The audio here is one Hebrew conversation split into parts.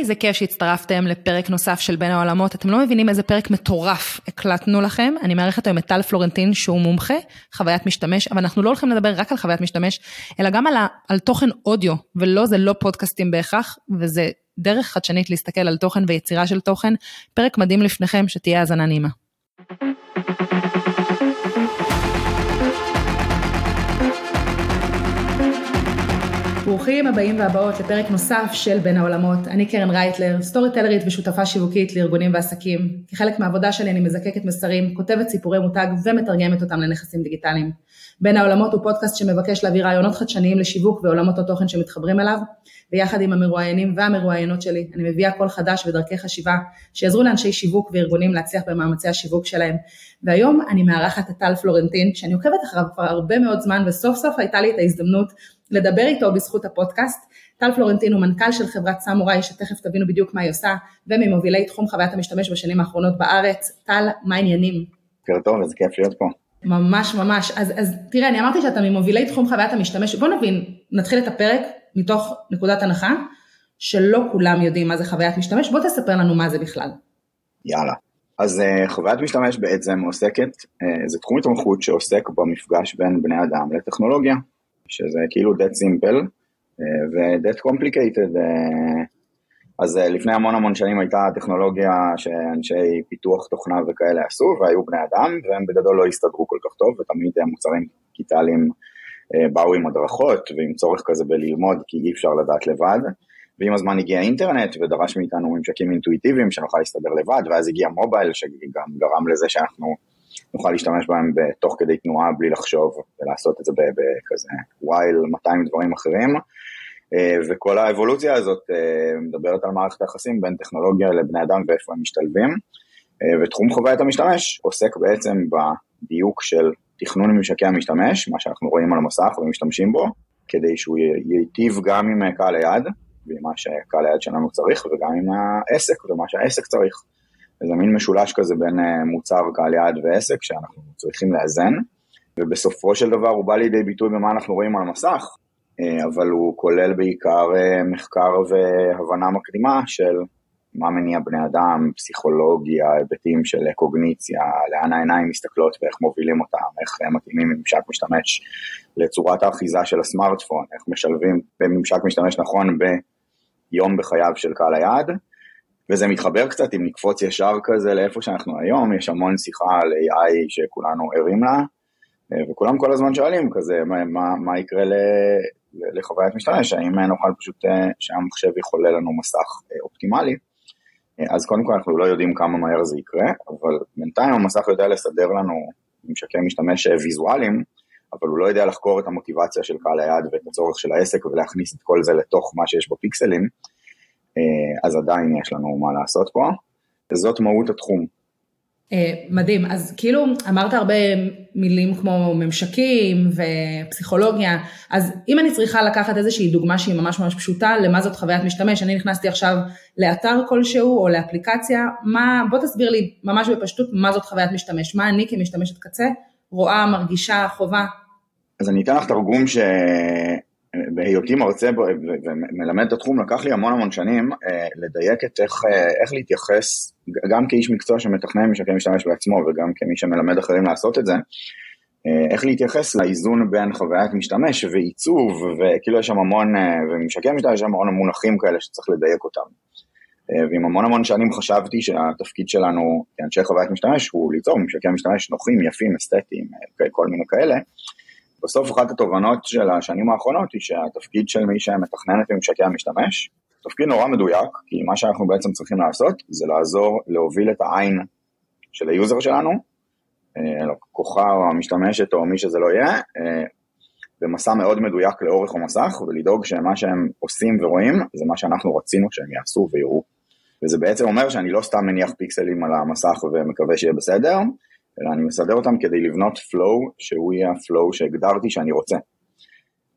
איזה כיף שהצטרפתם לפרק נוסף של בין העולמות. אתם לא מבינים איזה פרק מטורף הקלטנו לכם. אני מארחת היום את טל פלורנטין שהוא מומחה, חוויית משתמש, אבל אנחנו לא הולכים לדבר רק על חוויית משתמש, אלא גם על, ה, על תוכן אודיו, ולא, זה לא פודקאסטים בהכרח, וזה דרך חדשנית להסתכל על תוכן ויצירה של תוכן. פרק מדהים לפניכם, שתהיה האזנה נעימה. ברוכים הבאים והבאות לפרק נוסף של בין העולמות. אני קרן רייטלר, סטוריטלרית ושותפה שיווקית לארגונים ועסקים. כחלק מהעבודה שלי אני מזקקת מסרים, כותבת סיפורי מותג ומתרגמת אותם לנכסים דיגיטליים. בין העולמות הוא פודקאסט שמבקש להביא רעיונות חדשניים לשיווק ועולמות התוכן שמתחברים אליו, ויחד עם המרואיינים והמרואיינות שלי, אני מביאה קול חדש ודרכי חשיבה שיעזרו לאנשי שיווק וארגונים להצליח במאמצי השיווק שלהם. והיום אני מארחת את טל פלורנטין, שאני עוקבת אחריו כבר הרבה מאוד זמן, וסוף סוף הייתה לי את ההזדמנות לדבר איתו בזכות הפודקאסט. טל פלורנטין הוא מנכ"ל של חברת סמוראי, שתכף תבינו בדיוק מה היא עושה, וממובילי תחום חוויית המשתמש בשנים האחרונות בארץ. טל, מה העניינים? בוקר טוב, איזה כיף להיות פה. ממש ממש, אז, אז תראה, אני אמרתי שאתה ממובילי תחום חוויית המשתמש, בוא נבין, נתחיל את הפרק מתוך נקודת הנחה, שלא כולם יודעים מה זה חוויית משתמש, בוא תספר לנו מה זה בכלל. יאללה. אז uh, חוויית משתמש בעצם עוסקת, uh, זה תחום התמחות שעוסק במפגש בין בני אדם לטכנולוגיה. שזה כאילו dead simple אה, ו-dead complicated. אה, אז אה, לפני המון המון שנים הייתה טכנולוגיה שאנשי פיתוח תוכנה וכאלה עשו, והיו בני אדם, והם בגדול לא הסתדרו כל כך טוב, ותמיד מוצרים דיגיטליים באו עם הדרכות ועם צורך כזה בללמוד, כי אי אפשר לדעת לבד. ועם הזמן הגיע אינטרנט ודרש מאיתנו ממשקים אינטואיטיביים שנוכל להסתדר לבד, ואז הגיע מובייל שגם גרם לזה שאנחנו נוכל להשתמש בהם תוך כדי תנועה בלי לחשוב ולעשות את זה בכזה ווייל 200 דברים אחרים. אה, וכל האבולוציה הזאת אה, מדברת על מערכת היחסים בין טכנולוגיה לבני אדם ואיפה הם משתלבים. אה, ותחום חוויית המשתמש עוסק בעצם בדיוק של תכנון ממשקי המשתמש, מה שאנחנו רואים על המסך ומשתמשים בו, כדי שהוא ייטיב גם עם קהל היעד, ועם מה שקהל היעד שלנו צריך, וגם עם העסק ומה שהעסק צריך. איזה מין משולש כזה בין אה, מוצר, קהל יעד ועסק שאנחנו צריכים לאזן, ובסופו של דבר הוא בא לידי ביטוי במה אנחנו רואים על המסך, אה, אבל הוא כולל בעיקר אה, מחקר והבנה מקדימה של מה מניע בני אדם, פסיכולוגיה, היבטים של קוגניציה, לאן העיניים מסתכלות ואיך מובילים אותם, איך מתאימים ממשק משתמש לצורת האחיזה של הסמארטפון, איך משלבים בממשק משתמש נכון ביום בחייו של קהל היעד. וזה מתחבר קצת אם נקפוץ ישר כזה לאיפה שאנחנו היום, יש המון שיחה על AI שכולנו ערים לה, אה, וכולם כל הזמן שואלים כזה, מה, מה, מה יקרה ל, לחוויית משתמש, האם נוכל פשוט אה, שהמחשב יחולל לנו מסך אה, אופטימלי, אז קודם כל אנחנו לא יודעים כמה מהר זה יקרה, אבל בינתיים המסך יודע לסדר לנו ממשקי משתמש ויזואליים, אבל הוא לא יודע לחקור את המוטיבציה של קהל היעד ואת הצורך של העסק ולהכניס את כל זה לתוך מה שיש בפיקסלים, אז עדיין יש לנו מה לעשות פה, וזאת מהות התחום. אה, מדהים, אז כאילו אמרת הרבה מילים כמו ממשקים ופסיכולוגיה, אז אם אני צריכה לקחת איזושהי דוגמה שהיא ממש ממש פשוטה, למה זאת חוויית משתמש, אני נכנסתי עכשיו לאתר כלשהו או לאפליקציה, מה, בוא תסביר לי ממש בפשטות מה זאת חוויית משתמש, מה אני כמשתמשת קצה רואה, מרגישה, חובה. אז אני אתן לך תרגום ש... בהיותי מרצה ומלמד את התחום, לקח לי המון המון שנים אה, לדייק את איך, אה, איך להתייחס, גם כאיש מקצוע שמתכנן משקי משתמש בעצמו וגם כמי שמלמד אחרים לעשות את זה, אה, איך להתייחס לאיזון בין חוויית משתמש ועיצוב, וכאילו יש שם המון, וממשקי משתמש יש שם המון מונחים כאלה שצריך לדייק אותם. ועם המון המון שנים חשבתי שהתפקיד שלנו כאנשי חוויית משתמש הוא ליצור ממשקי משתמש נוחים, יפים, אסתטיים, כל מיני כאלה. בסוף אחת התובנות של השנים האחרונות היא שהתפקיד של מי שמתכנן את ממשקי המשתמש, תפקיד נורא מדויק, כי מה שאנחנו בעצם צריכים לעשות זה לעזור להוביל את העין של ה user שלנו, לקוחה אה, או המשתמשת או מי שזה לא יהיה, אה, במסע מאוד מדויק לאורך המסך, ולדאוג שמה שהם עושים ורואים זה מה שאנחנו רצינו שהם יעשו ויראו. וזה בעצם אומר שאני לא סתם מניח פיקסלים על המסך ומקווה שיהיה בסדר, אלא אני מסדר אותם כדי לבנות flow שהוא יהיה ה flow שהגדרתי שאני רוצה.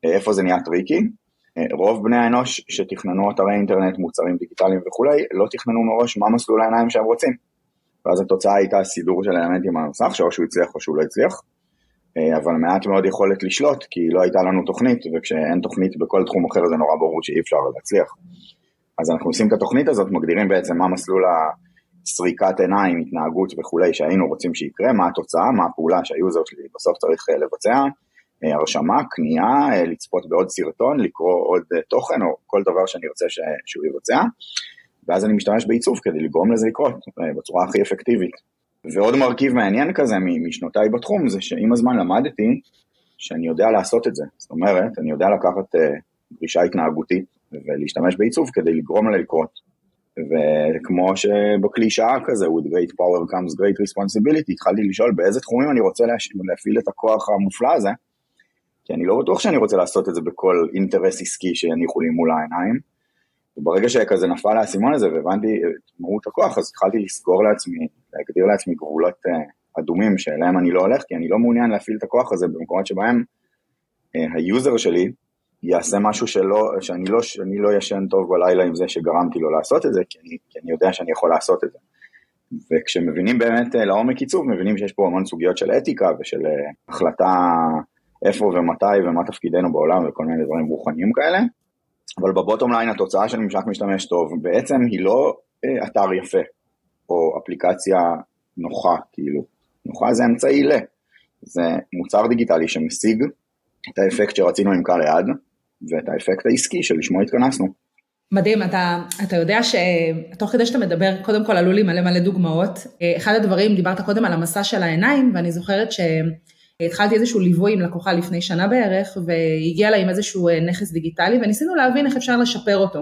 אה, איפה זה נהיה tricky? אה, רוב בני האנוש שתכננו אתרי אינטרנט, מוצרים דיגיטליים וכולי, לא תכננו מראש מה מסלול העיניים שהם רוצים. ואז התוצאה הייתה סידור של אלמנטים על המסך, שאו שהוא הצליח או שהוא לא הצליח, אה, אבל מעט מאוד יכולת לשלוט, כי לא הייתה לנו תוכנית, וכשאין תוכנית בכל תחום אחר זה נורא ברור שאי אפשר להצליח. אז אנחנו עושים את התוכנית הזאת, מגדירים בעצם מה מסלול הסריקת עיניים, התנהגות וכולי שהיינו רוצים שיקרה, מה התוצאה, מה הפעולה שהיוזר שלי בסוף צריך לבצע, הרשמה, קנייה, לצפות בעוד סרטון, לקרוא עוד תוכן או כל דבר שאני רוצה שהוא יבצע, ואז אני משתמש בעיצוב כדי לגרום לזה לקרות בצורה הכי אפקטיבית. ועוד מרכיב מעניין כזה משנותיי בתחום זה שעם הזמן למדתי שאני יודע לעשות את זה. זאת אומרת, אני יודע לקחת דרישה התנהגותית ולהשתמש בעיצוב כדי לגרום לה לקרות. וכמו שבקלישאה כזה, with great power comes great responsibility, התחלתי לשאול באיזה תחומים אני רוצה להפעיל את הכוח המופלא הזה, כי אני לא בטוח שאני רוצה לעשות את זה בכל אינטרס עסקי שיניחו לי מול העיניים. וברגע שכזה נפל האסימון הזה והבנתי את מהות הכוח, אז התחלתי לסגור לעצמי, להגדיר לעצמי גבולות אדומים שאליהם אני לא הולך, כי אני לא מעוניין להפעיל את הכוח הזה במקומות שבהם ה user שלי יעשה משהו שלא, שאני לא, שאני לא ישן טוב בלילה עם זה שגרמתי לו לעשות את זה, כי אני, כי אני יודע שאני יכול לעשות את זה. וכשמבינים באמת לעומק עיצוב, מבינים שיש פה המון סוגיות של אתיקה ושל החלטה איפה ומתי ומה תפקידנו בעולם וכל מיני דברים רוחניים כאלה, אבל ב bottom line התוצאה של ממשק משתמש טוב בעצם היא לא אתר יפה, או אפליקציה נוחה, כאילו, נוחה זה אמצעי ל, זה מוצר דיגיטלי שמשיג את האפקט שרצינו עם קהל ליד, ואת האפקט העסקי שלשמו התכנסנו. מדהים, אתה, אתה יודע שתוך כדי שאתה מדבר, קודם כל עלו לי מלא מלא דוגמאות. אחד הדברים, דיברת קודם על המסע של העיניים, ואני זוכרת שהתחלתי איזשהו ליווי עם לקוחה לפני שנה בערך, והגיע אליי עם איזשהו נכס דיגיטלי, וניסינו להבין איך אפשר לשפר אותו.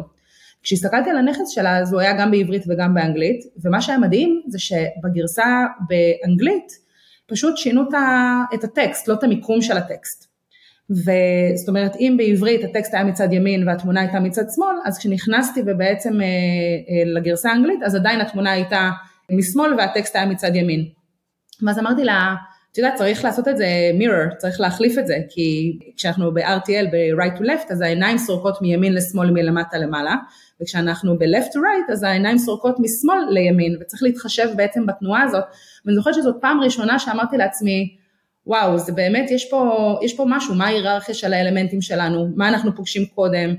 כשהסתכלתי על הנכס שלה, אז הוא היה גם בעברית וגם באנגלית, ומה שהיה מדהים זה שבגרסה באנגלית, פשוט שינו את הטקסט, לא את המיקום של הטקסט. וזאת אומרת, אם בעברית הטקסט היה מצד ימין והתמונה הייתה מצד שמאל, אז כשנכנסתי ובעצם לגרסה האנגלית, אז עדיין התמונה הייתה משמאל והטקסט היה מצד ימין. ואז אמרתי לה, את יודעת, צריך לעשות את זה mirror, צריך להחליף את זה, כי כשאנחנו ב-RTL, ב-right to left, אז העיניים סורקות מימין לשמאל, מלמטה למעלה, וכשאנחנו ב-left to right, אז העיניים סורקות משמאל לימין, וצריך להתחשב בעצם בתנועה הזאת, ואני זוכרת שזאת פעם ראשונה שאמרתי לעצמי, וואו, זה באמת, יש פה, יש פה משהו, מה ההיררכיה של האלמנטים שלנו, מה אנחנו פוגשים קודם,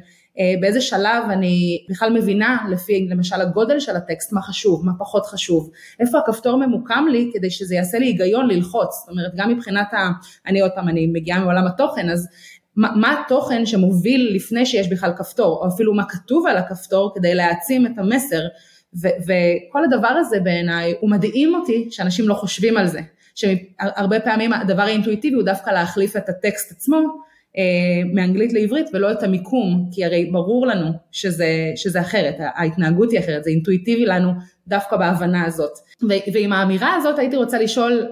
באיזה שלב אני בכלל מבינה לפי למשל הגודל של הטקסט, מה חשוב, מה פחות חשוב, איפה הכפתור ממוקם לי כדי שזה יעשה לי היגיון ללחוץ, זאת אומרת גם מבחינת, ה, אני עוד פעם, אני מגיעה מעולם התוכן, אז מה, מה התוכן שמוביל לפני שיש בכלל כפתור, או אפילו מה כתוב על הכפתור כדי להעצים את המסר, ו, וכל הדבר הזה בעיניי, הוא מדהים אותי שאנשים לא חושבים על זה. שהרבה פעמים הדבר האינטואיטיבי הוא דווקא להחליף את הטקסט עצמו אה, מאנגלית לעברית ולא את המיקום, כי הרי ברור לנו שזה, שזה אחרת, ההתנהגות היא אחרת, זה אינטואיטיבי לנו דווקא בהבנה הזאת. ועם האמירה הזאת הייתי רוצה לשאול,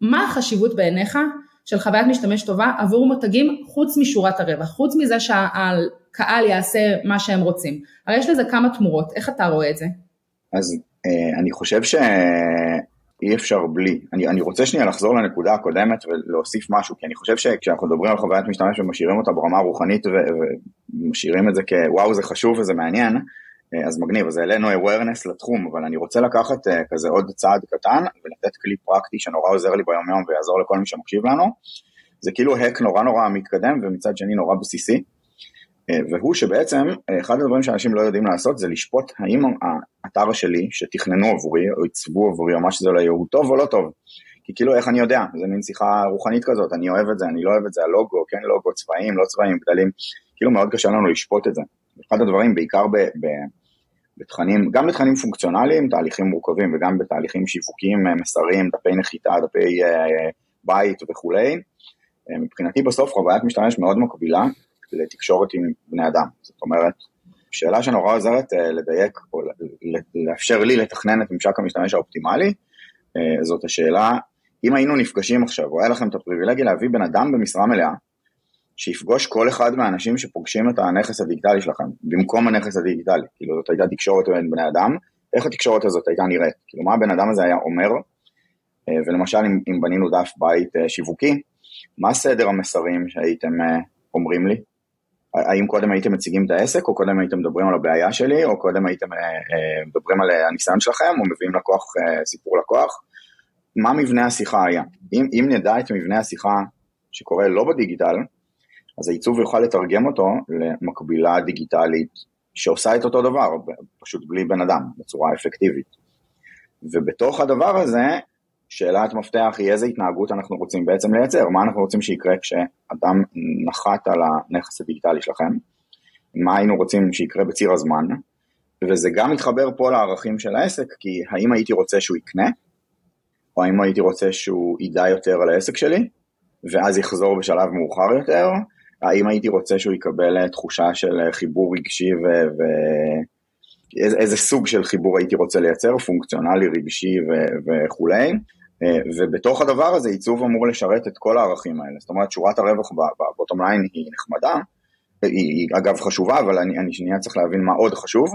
מה החשיבות בעיניך של חוויית משתמש טובה עבור מותגים חוץ משורת הרווח, חוץ מזה שהקהל יעשה מה שהם רוצים. הרי יש לזה כמה תמורות, איך אתה רואה את זה? אז אה, אני חושב ש... אי אפשר בלי. אני, אני רוצה שנייה לחזור לנקודה הקודמת ולהוסיף משהו, כי אני חושב שכשאנחנו מדברים על חוויית משתמש ומשאירים אותה ברמה הרוחנית ומשאירים את זה כוואו זה חשוב וזה מעניין, אז מגניב, אז העלינו awareness לתחום, אבל אני רוצה לקחת כזה עוד צעד קטן ולתת כלי פרקטי שנורא עוזר לי ביום יום ויעזור לכל מי שמקשיב לנו. זה כאילו האק נורא נורא מתקדם ומצד שני נורא בסיסי. והוא שבעצם אחד הדברים שאנשים לא יודעים לעשות זה לשפוט האם האתר שלי שתכננו עבורי או עיצבו עבורי או מה שזה לא יהיה הוא טוב או לא טוב. כי כאילו איך אני יודע, זה מין שיחה רוחנית כזאת, אני אוהב את זה, אני לא אוהב את זה, הלוגו, כן לוגו, צבעים, לא צבעים, גדלים, כאילו מאוד קשה לנו לשפוט את זה. אחד הדברים בעיקר ב, ב, בתכנים, גם בתכנים פונקציונליים, תהליכים מורכבים וגם בתהליכים שיווקיים, מסרים, דפי נחיתה, דפי בית וכולי, מבחינתי בסוף חוויית משתמש מאוד מקבילה לתקשורת עם בני אדם. זאת אומרת, שאלה שנורא עוזרת uh, לדייק או לאפשר לי לתכנן את ממשק המשתמש האופטימלי, uh, זאת השאלה, אם היינו נפגשים עכשיו, או היה לכם את הפריבילגיה להביא בן אדם במשרה מלאה, שיפגוש כל אחד מהאנשים שפוגשים את הנכס הדיגיטלי שלכם, במקום הנכס הדיגיטלי, כאילו זאת הייתה תקשורת בין בני אדם, איך התקשורת הזאת הייתה נראית, כאילו מה הבן אדם הזה היה אומר, uh, ולמשל אם, אם בנינו דף בית שיווקי, מה סדר המסרים שהייתם אומרים לי? האם קודם הייתם מציגים את העסק, או קודם הייתם מדברים על הבעיה שלי, או קודם הייתם אה, אה, מדברים על הניסיון שלכם, או מביאים לקוח אה, סיפור לקוח? מה מבנה השיחה היה? אם, אם נדע את מבנה השיחה שקורה לא בדיגיטל, אז העיצוב יוכל לתרגם אותו למקבילה דיגיטלית שעושה את אותו דבר, פשוט בלי בן אדם, בצורה אפקטיבית. ובתוך הדבר הזה, שאלת מפתח היא איזה התנהגות אנחנו רוצים בעצם לייצר, מה אנחנו רוצים שיקרה כשאדם נחת על הנכס הדיגיטלי שלכם, מה היינו רוצים שיקרה בציר הזמן, וזה גם מתחבר פה לערכים של העסק, כי האם הייתי רוצה שהוא יקנה, או האם הייתי רוצה שהוא ידע יותר על העסק שלי, ואז יחזור בשלב מאוחר יותר, האם הייתי רוצה שהוא יקבל תחושה של חיבור רגשי ו... ו... איזה, סוג של חיבור הייתי רוצה לייצר, פונקציונלי, רגשי ו- וכולי, אה, ובתוך הדבר הזה עיצוב אמור לשרת את כל הערכים האלה, זאת אומרת שורת הרווח בבוטום ליין היא נחמדה, היא, היא אגב חשובה, אבל אני, אני שנייה צריך להבין מה עוד חשוב,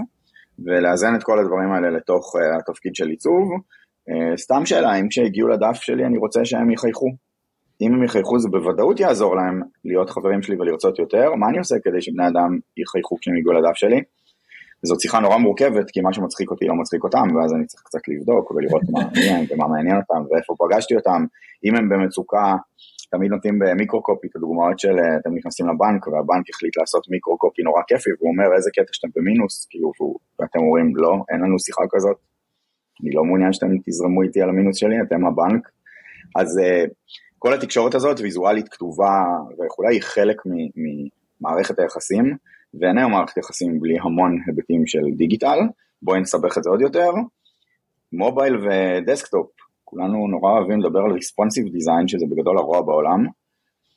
ולאזן את כל הדברים האלה לתוך uh, התפקיד של עיצוב. Uh, סתם שאלה, אם כשהגיעו לדף שלי אני רוצה שהם יחייכו. אם הם יחייכו זה בוודאות יעזור להם להיות חברים שלי ולרצות יותר, מה אני עושה כדי שבני אדם יחייכו כשהם יגיעו לדף שלי? זאת שיחה נורא מורכבת, כי מה שמצחיק אותי לא מצחיק אותם, ואז אני צריך קצת לבדוק ולראות מה מעניין ומה מעניין אותם ואיפה פגשתי אותם. אם הם במצוקה, תמיד נותנים במיקרו-קופי את הדוגמאות של אה, אתם נכנסים לבנק והבנק החליט לעשות מיקרו-קופי נורא כיפי, והוא אומר איזה קטע שאתם במינוס, כאילו, ואתם אומרים לא, אין לנו שיחה כזאת, אני לא מעוניין שאתם תזרמו איתי על המינוס שלי, אתם הבנק. אז אה, כל התקשורת הזאת, ויזואלית, כתובה וכולי, היא חלק ממערכת היחסים. ואין היום מערכת יחסים בלי המון היבטים של דיגיטל, בואי נסבך את זה עוד יותר. mobile ו desktop, כולנו נורא אוהבים לדבר על responsive design, שזה בגדול הרוע בעולם.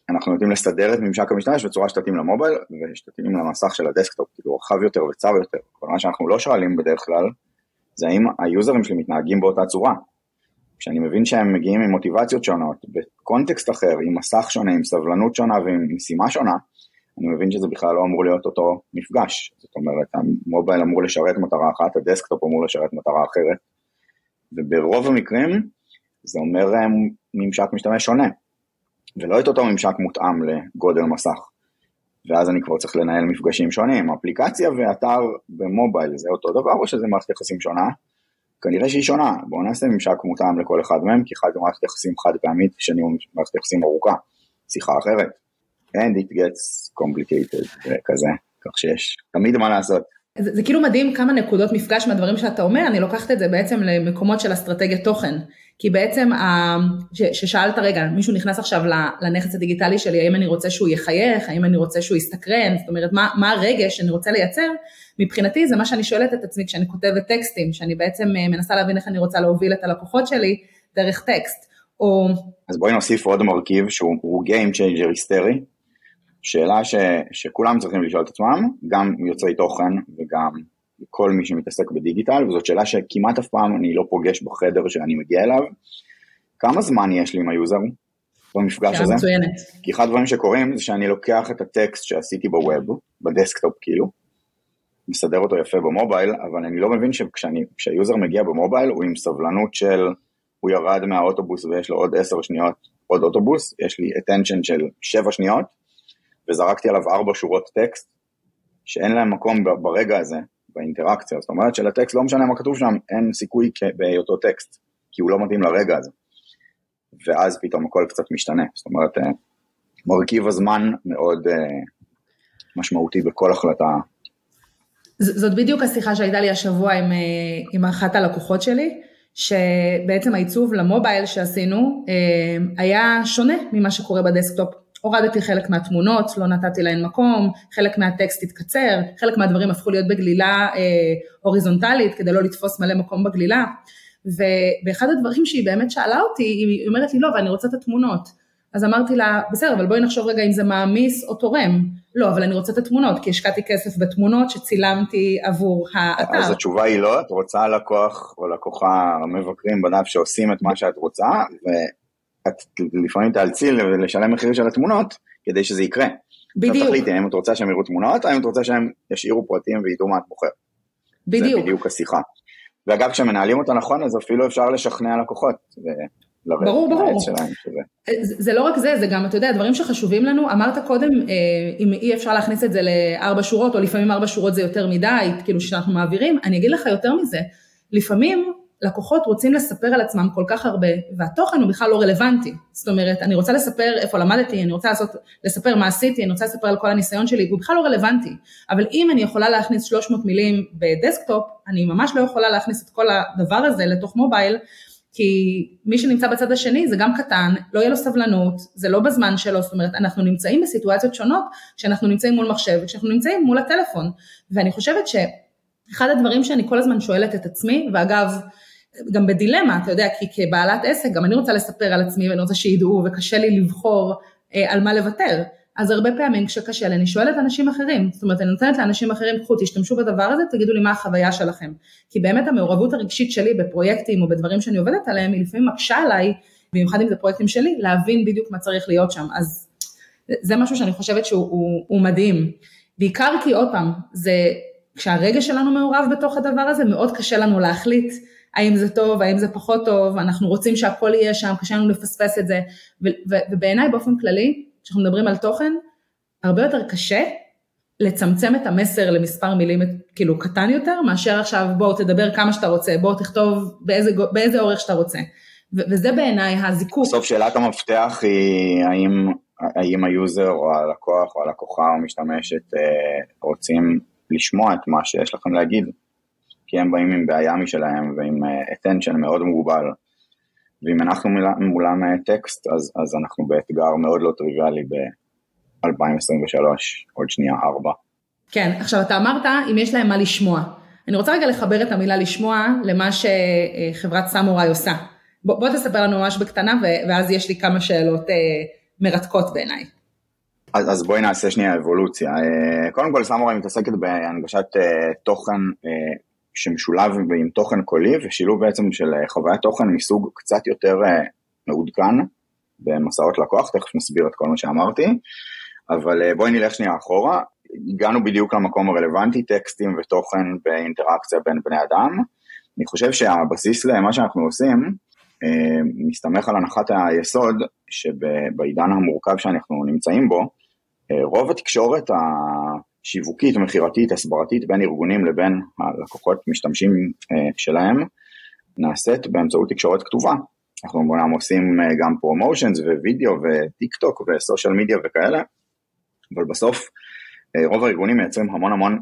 אנחנו נוטים לסדר את ממשק המשתמש בצורה שתתאים ל mobile ושתתאים למסך של ה desktop, כאילו רחב יותר וצר יותר. כל מה שאנחנו לא שואלים בדרך כלל, זה האם היוזרים שלי מתנהגים באותה צורה. כשאני מבין שהם מגיעים עם מוטיבציות שונות, ב context אחר, עם מסך שונה, עם סבלנות שונה ועם משימה שונה, אני מבין שזה בכלל לא אמור להיות אותו מפגש. זאת אומרת, המובייל אמור לשרת מטרה אחת, הדסקטופ אמור לשרת מטרה אחרת, וברוב המקרים זה אומר אה, ממשק משתמש שונה, ולא את אותו ממשק מותאם לגודל מסך. ואז אני כבר צריך לנהל מפגשים שונים. אפליקציה ואתר במובייל זה אותו דבר או שזה מערכת יחסים שונה? כנראה שהיא שונה, בואו נעשה ממשק מותאם לכל אחד מהם, כי אחד הוא מערכת יחסים חד פעמית, שני הוא מערכת יחסים ארוכה, שיחה אחרת. And it gets complicated וכזה, כך שיש תמיד מה לעשות. זה, זה כאילו מדהים כמה נקודות מפגש מהדברים שאתה אומר, אני לוקחת את זה בעצם למקומות של אסטרטגיית תוכן. כי בעצם, ששאלת רגע, מישהו נכנס עכשיו לנכס הדיגיטלי שלי, האם אני רוצה שהוא יחייך, האם אני רוצה שהוא יסתקרן, זאת אומרת, מה, מה הרגש שאני רוצה לייצר, מבחינתי זה מה שאני שואלת את עצמי כשאני כותבת טקסטים, שאני בעצם אה, מנסה להבין איך אני רוצה להוביל את הלקוחות שלי דרך טקסט. או... אז בואי נוסיף עוד מרכיב שהוא Game Changer היסטרי, שאלה ש, שכולם צריכים לשאול את עצמם, גם יוצרי תוכן וגם כל מי שמתעסק בדיגיטל, וזאת שאלה שכמעט אף פעם אני לא פוגש בחדר שאני מגיע אליו, כמה זמן יש לי עם ה user במפגש הזה? מצוינת. כי אחד הדברים שקורים זה שאני לוקח את הטקסט שעשיתי ב web, בדסקטופ כאילו, מסדר אותו יפה במובייל, אבל אני לא מבין שכשה user מגיע במובייל הוא עם סבלנות של הוא ירד מהאוטובוס ויש לו עוד עשר שניות עוד אוטובוס, יש לי attention של שבע שניות, וזרקתי עליו ארבע שורות טקסט, שאין להם מקום ברגע הזה, באינטראקציה. זאת אומרת שלטקסט לא משנה מה כתוב שם, אין סיכוי בהיותו טקסט, כי הוא לא מתאים לרגע הזה. ואז פתאום הכל קצת משתנה. זאת אומרת, אה, מרכיב הזמן מאוד אה, משמעותי בכל החלטה. זאת בדיוק השיחה שהייתה לי השבוע עם, אה, עם אחת הלקוחות שלי, שבעצם העיצוב למובייל שעשינו היה שונה ממה שקורה בדסקטופ. הורדתי חלק מהתמונות, לא נתתי להן מקום, חלק מהטקסט התקצר, חלק מהדברים הפכו להיות בגלילה אה, הוריזונטלית כדי לא לתפוס מלא מקום בגלילה. ובאחד הדברים שהיא באמת שאלה אותי, היא אומרת לי לא, אבל אני רוצה את התמונות. אז אמרתי לה, בסדר, אבל בואי נחשוב רגע אם זה מעמיס או תורם. לא, אבל אני רוצה את התמונות, כי השקעתי כסף בתמונות שצילמתי עבור האתר. אז התשובה היא לא, את רוצה לקוח או לקוחה מבקרים בדף שעושים את מה שאת רוצה, את לפעמים תאלצי לשלם מחיר של התמונות כדי שזה יקרה. בדיוק. תחליטי האם את רוצה שהם יראו תמונות, האם את רוצה שהם ישאירו פרטים וידעו מה את בוחר. בדיוק. זה בדיוק השיחה. ואגב, כשמנהלים אותה נכון, אז אפילו אפשר לשכנע לקוחות. ברור, ברור. שלהם, זה, זה לא רק זה, זה גם, אתה יודע, דברים שחשובים לנו, אמרת קודם, אה, אם אי אפשר להכניס את זה לארבע שורות, או לפעמים ארבע שורות זה יותר מדי, כאילו שאנחנו מעבירים, אני אגיד לך יותר מזה, לפעמים לקוחות רוצים לספר על עצמם כל כך הרבה, והתוכן הוא בכלל לא רלוונטי. זאת אומרת, אני רוצה לספר איפה למדתי, אני רוצה לעשות, לספר מה עשיתי, אני רוצה לספר על כל הניסיון שלי, והוא בכלל לא רלוונטי. אבל אם אני יכולה להכניס 300 מילים בדסקטופ, אני ממש לא יכולה להכניס את כל הדבר הזה לתוך מובייל, כי מי שנמצא בצד השני זה גם קטן, לא יהיה לו סבלנות, זה לא בזמן שלו, זאת אומרת, אנחנו נמצאים בסיטואציות שונות כשאנחנו נמצאים מול מחשב וכשאנחנו נמצאים מול הטלפון. ואני חושבת שאחד הדברים שאני כל הזמן שואלת את עצמי, ואגב, גם בדילמה, אתה יודע, כי כבעלת עסק, גם אני רוצה לספר על עצמי ואני רוצה שידעו וקשה לי לבחור אה, על מה לוותר. אז הרבה פעמים כשקשה לי אני שואלת אנשים אחרים, זאת אומרת אני נותנת לאנשים אחרים, קחו תשתמשו בדבר הזה, תגידו לי מה החוויה שלכם. כי באמת המעורבות הרגשית שלי בפרויקטים או בדברים שאני עובדת עליהם, היא לפעמים מקשה עליי, במיוחד אם זה פרויקטים שלי, להבין בדיוק מה צריך להיות שם. אז זה משהו שאני חושבת שהוא הוא, הוא מדהים. בעיקר כי עוד פעם, זה, כשהרגש שלנו מעורב בתוך הדבר הזה, מאוד קשה לנו להחליט האם זה טוב, האם זה פחות טוב, אנחנו רוצים שהכל יהיה שם, קשה לנו לפספס את זה, ובעיניי באופן כללי, כשאנחנו מדברים על תוכן, הרבה יותר קשה לצמצם את המסר למספר מילים כאילו קטן יותר, מאשר עכשיו בואו תדבר כמה שאתה רוצה, בואו תכתוב באיזה, באיזה אורך שאתה רוצה. וזה בעיניי הזיקוק. בסוף שאלת המפתח היא האם, האם ה user או הלקוח או הלקוחה או המשתמשת אה, רוצים לשמוע את מה שיש לכם להגיד, כי הם באים עם בעיה משלהם ועם אה, attention מאוד מוגבל. ואם אנחנו מולם אה, טקסט, אז, אז אנחנו באתגר מאוד לא טריוויאלי ב-2023, עוד שנייה ארבע. כן, עכשיו אתה אמרת אם יש להם מה לשמוע. אני רוצה רגע לחבר את המילה לשמוע למה שחברת סמוראי עושה. בוא, בוא תספר לנו ממש בקטנה ואז יש לי כמה שאלות אה, מרתקות בעיניי. אז, אז בואי נעשה שנייה אבולוציה. אה, קודם כל סמוראי מתעסקת בהנגשת תוכן שמשולב עם תוכן קולי ושילוב בעצם של אה, חוויית תוכן מסוג קצת יותר אה, מעודכן במסעות לקוח, תכף נסביר את כל מה שאמרתי, אבל אה, בואי נלך שנייה אחורה, הגענו בדיוק למקום הרלוונטי, טקסטים ותוכן באינטראקציה בין בני אדם. אני חושב שהבסיס למה שאנחנו עושים מסתמך על הנחת היסוד שבעידן המורכב שאנחנו נמצאים בו, רוב התקשורת שיווקית, מכירתית, הסברתית בין ארגונים לבין הלקוחות משתמשים אה, שלהם, נעשית באמצעות תקשורת כתובה. אנחנו אמנם עושים אה, גם promotions ווידאו וטיק טוק ו social media וכאלה, אבל בסוף אה, רוב הארגונים מייצרים המון המון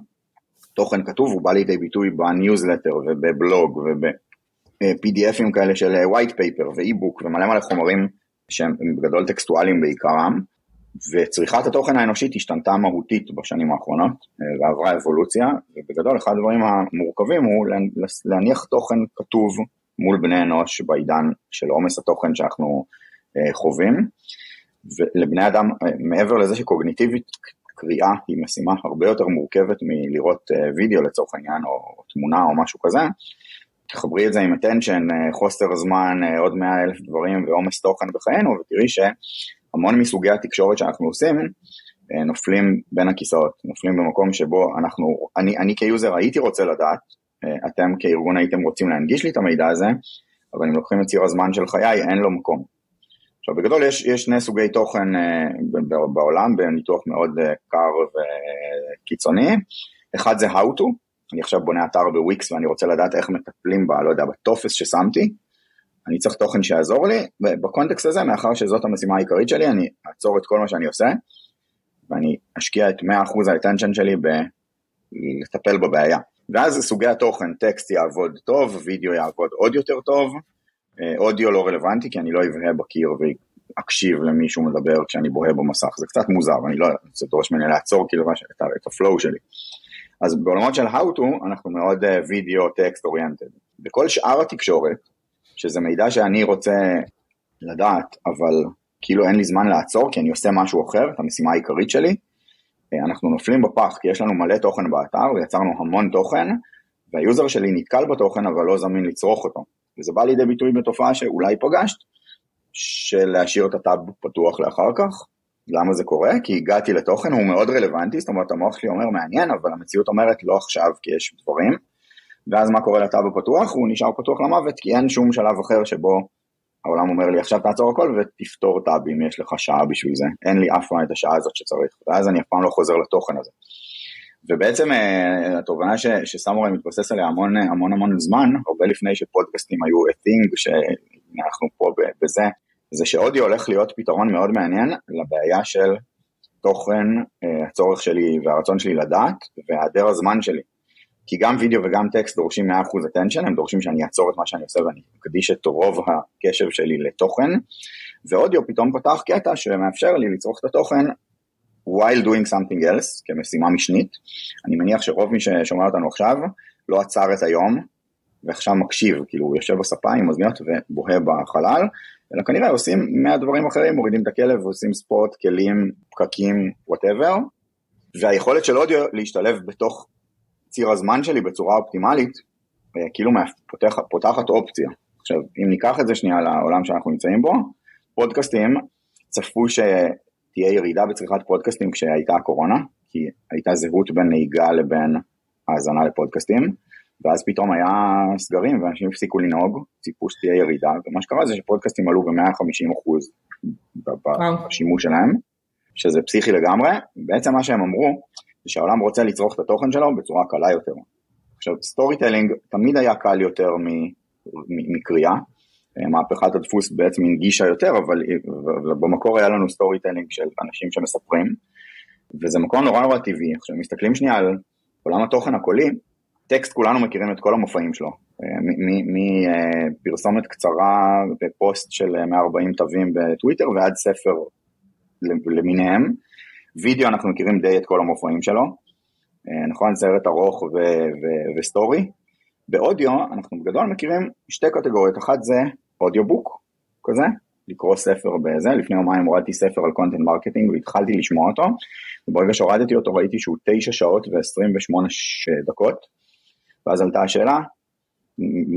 תוכן כתוב, הוא בא לידי ביטוי בניוזלטר ובבלוג וב-PDFים כאלה של white paper ואי-בוק ומלא מלא חומרים שהם בגדול טקסטואליים בעיקרם, וצריכת התוכן האנושית השתנתה מהותית בשנים האחרונות אה, ועברה אבולוציה, ובגדול אחד הדברים המורכבים הוא להניח תוכן כתוב מול בני אנוש בעידן של עומס התוכן שאנחנו אה, חווים, ולבני אדם, אה, מעבר לזה שקוגניטיבית קריאה היא משימה הרבה יותר מורכבת מלראות וידאו לצורך העניין, או תמונה או משהו כזה, תחברי את זה עם attention, חוסר זמן, עוד מאה אלף דברים ועומס תוכן בחיינו, ותראי ש... המון מסוגי התקשורת שאנחנו עושים אה, נופלים בין הכיסאות, נופלים במקום שבו אנחנו, אני, אני כיוזר הייתי רוצה לדעת, אה, אתם כארגון הייתם רוצים להנגיש לי את המידע הזה, אבל אם לוקחים את ציר הזמן של חיי, אין לו מקום. עכשיו בגדול יש, יש שני סוגי תוכן uh, בעולם בניתוח מאוד קר וקיצוני, אחד זה How to, אני עכשיו בונה אתר בוויקס ואני רוצה לדעת איך מטפלים ב, לא יודע, בטופס ששמתי, אני צריך תוכן שיעזור לי, ובקונטקסט הזה, מאחר שזאת המשימה העיקרית שלי, אני אעצור את כל מה שאני עושה, ואני אשקיע את 100% האטנשן שלי בלטפל בבעיה. ואז סוגי התוכן, טקסט יעבוד טוב, וידאו יעבוד עוד יותר טוב, אה, אודיו לא רלוונטי, כי אני לא אבהה בקיר ואקשיב למישהו מדבר כשאני בוהה במסך, זה קצת מוזר, אני לא, זה דורש ממני לעצור כאילו את ה flow שלי. אז בעולמות של How to, אנחנו מאוד וידאו טקסט oriented. בכל שאר התקשורת, שזה מידע שאני רוצה לדעת, אבל כאילו אין לי זמן לעצור כי אני עושה משהו אחר, את המשימה העיקרית שלי, אנחנו נופלים בפח כי יש לנו מלא תוכן באתר ויצרנו המון תוכן, והיוזר שלי נתקל בתוכן אבל לא זמין לצרוך אותו. וזה בא לידי ביטוי בתופעה שאולי פגשת, של להשאיר את הטאב פתוח לאחר כך. למה זה קורה? כי הגעתי לתוכן, הוא מאוד רלוונטי, זאת אומרת המוח שלי אומר מעניין, אבל המציאות אומרת לא עכשיו כי יש דברים. ואז מה קורה לטאב הפתוח? הוא נשאר פתוח למוות, כי אין שום שלב אחר שבו העולם אומר לי עכשיו תעצור הכל ותפתור טאב אם יש לך שעה בשביל זה, אין לי אף פעם את השעה הזאת שצריך, ואז אני אף פעם לא חוזר לתוכן הזה. ובעצם אה, התובנה שסמוראי מתבסס עליה המון המון המון זמן, הרבה לפני שפודקאסטים היו a thing, שאנחנו פה בזה, זה שאודיו הולך להיות פתרון מאוד מעניין לבעיה של תוכן, אה, הצורך שלי והרצון שלי לדעת, והיעדר הזמן שלי. כי גם וידאו וגם טקסט דורשים 100% attention, הם דורשים שאני אעצור את מה שאני עושה ואני אקדיש את רוב הקשב שלי לתוכן, ואודיו פתאום פתח קטע שמאפשר לי לצרוך את התוכן while doing something else, כמשימה משנית. אני מניח שרוב מי ששומע אותנו עכשיו לא עצר את היום, ועכשיו מקשיב, כאילו הוא יושב בספה עם אוזניות ובוהה בחלל, אלא כנראה עושים 100 דברים אחרים, מורידים את הכלב ועושים ספורט, כלים, פקקים, וואטאבר, והיכולת של אודיו להשתלב בתוך ציר הזמן שלי בצורה אופטימלית, אה, כאילו פותח, פותחת אופציה. עכשיו, אם ניקח את זה שנייה לעולם שאנחנו נמצאים בו, פודקאסטים צפו שתהיה ירידה בצריכת פודקאסטים כשהייתה הקורונה, כי הייתה זהות בין נהיגה לבין האזנה לפודקאסטים, ואז פתאום היה סגרים ואנשים הפסיקו לנהוג, ציפו שתהיה ירידה, ומה שקרה זה שפודקאסטים עלו ב-150% בשימוש שלהם, שזה פסיכי לגמרי, בעצם מה שהם אמרו, זה שהעולם רוצה לצרוך את התוכן שלו בצורה קלה יותר. עכשיו, storytelling תמיד היה קל יותר מקריאה, אה, מהפכת הדפוס בעצם הנגישה יותר, אבל במקור היה לנו storytelling של אנשים שמספרים, וזה מקום נורא נורא טבעי. עכשיו, מסתכלים שנייה על עולם התוכן הקולי, טקסט כולנו מכירים את כל המופעים שלו, אה, מפרסומת קצרה בפוסט של 140 תווים בטוויטר ועד ספר למיניהם. וידאו אנחנו מכירים די את כל המופעים שלו, אה, נכון? סרט ארוך ו- וסטורי. באודיו אנחנו בגדול מכירים שתי קטגוריות, אחת זה audiobook כזה, לקרוא ספר בזה, לפני יומיים הורדתי ספר על content marketing והתחלתי לשמוע אותו, וברגע שהורדתי אותו ראיתי שהוא 9 שעות ו-28 דקות, ואז עלתה השאלה,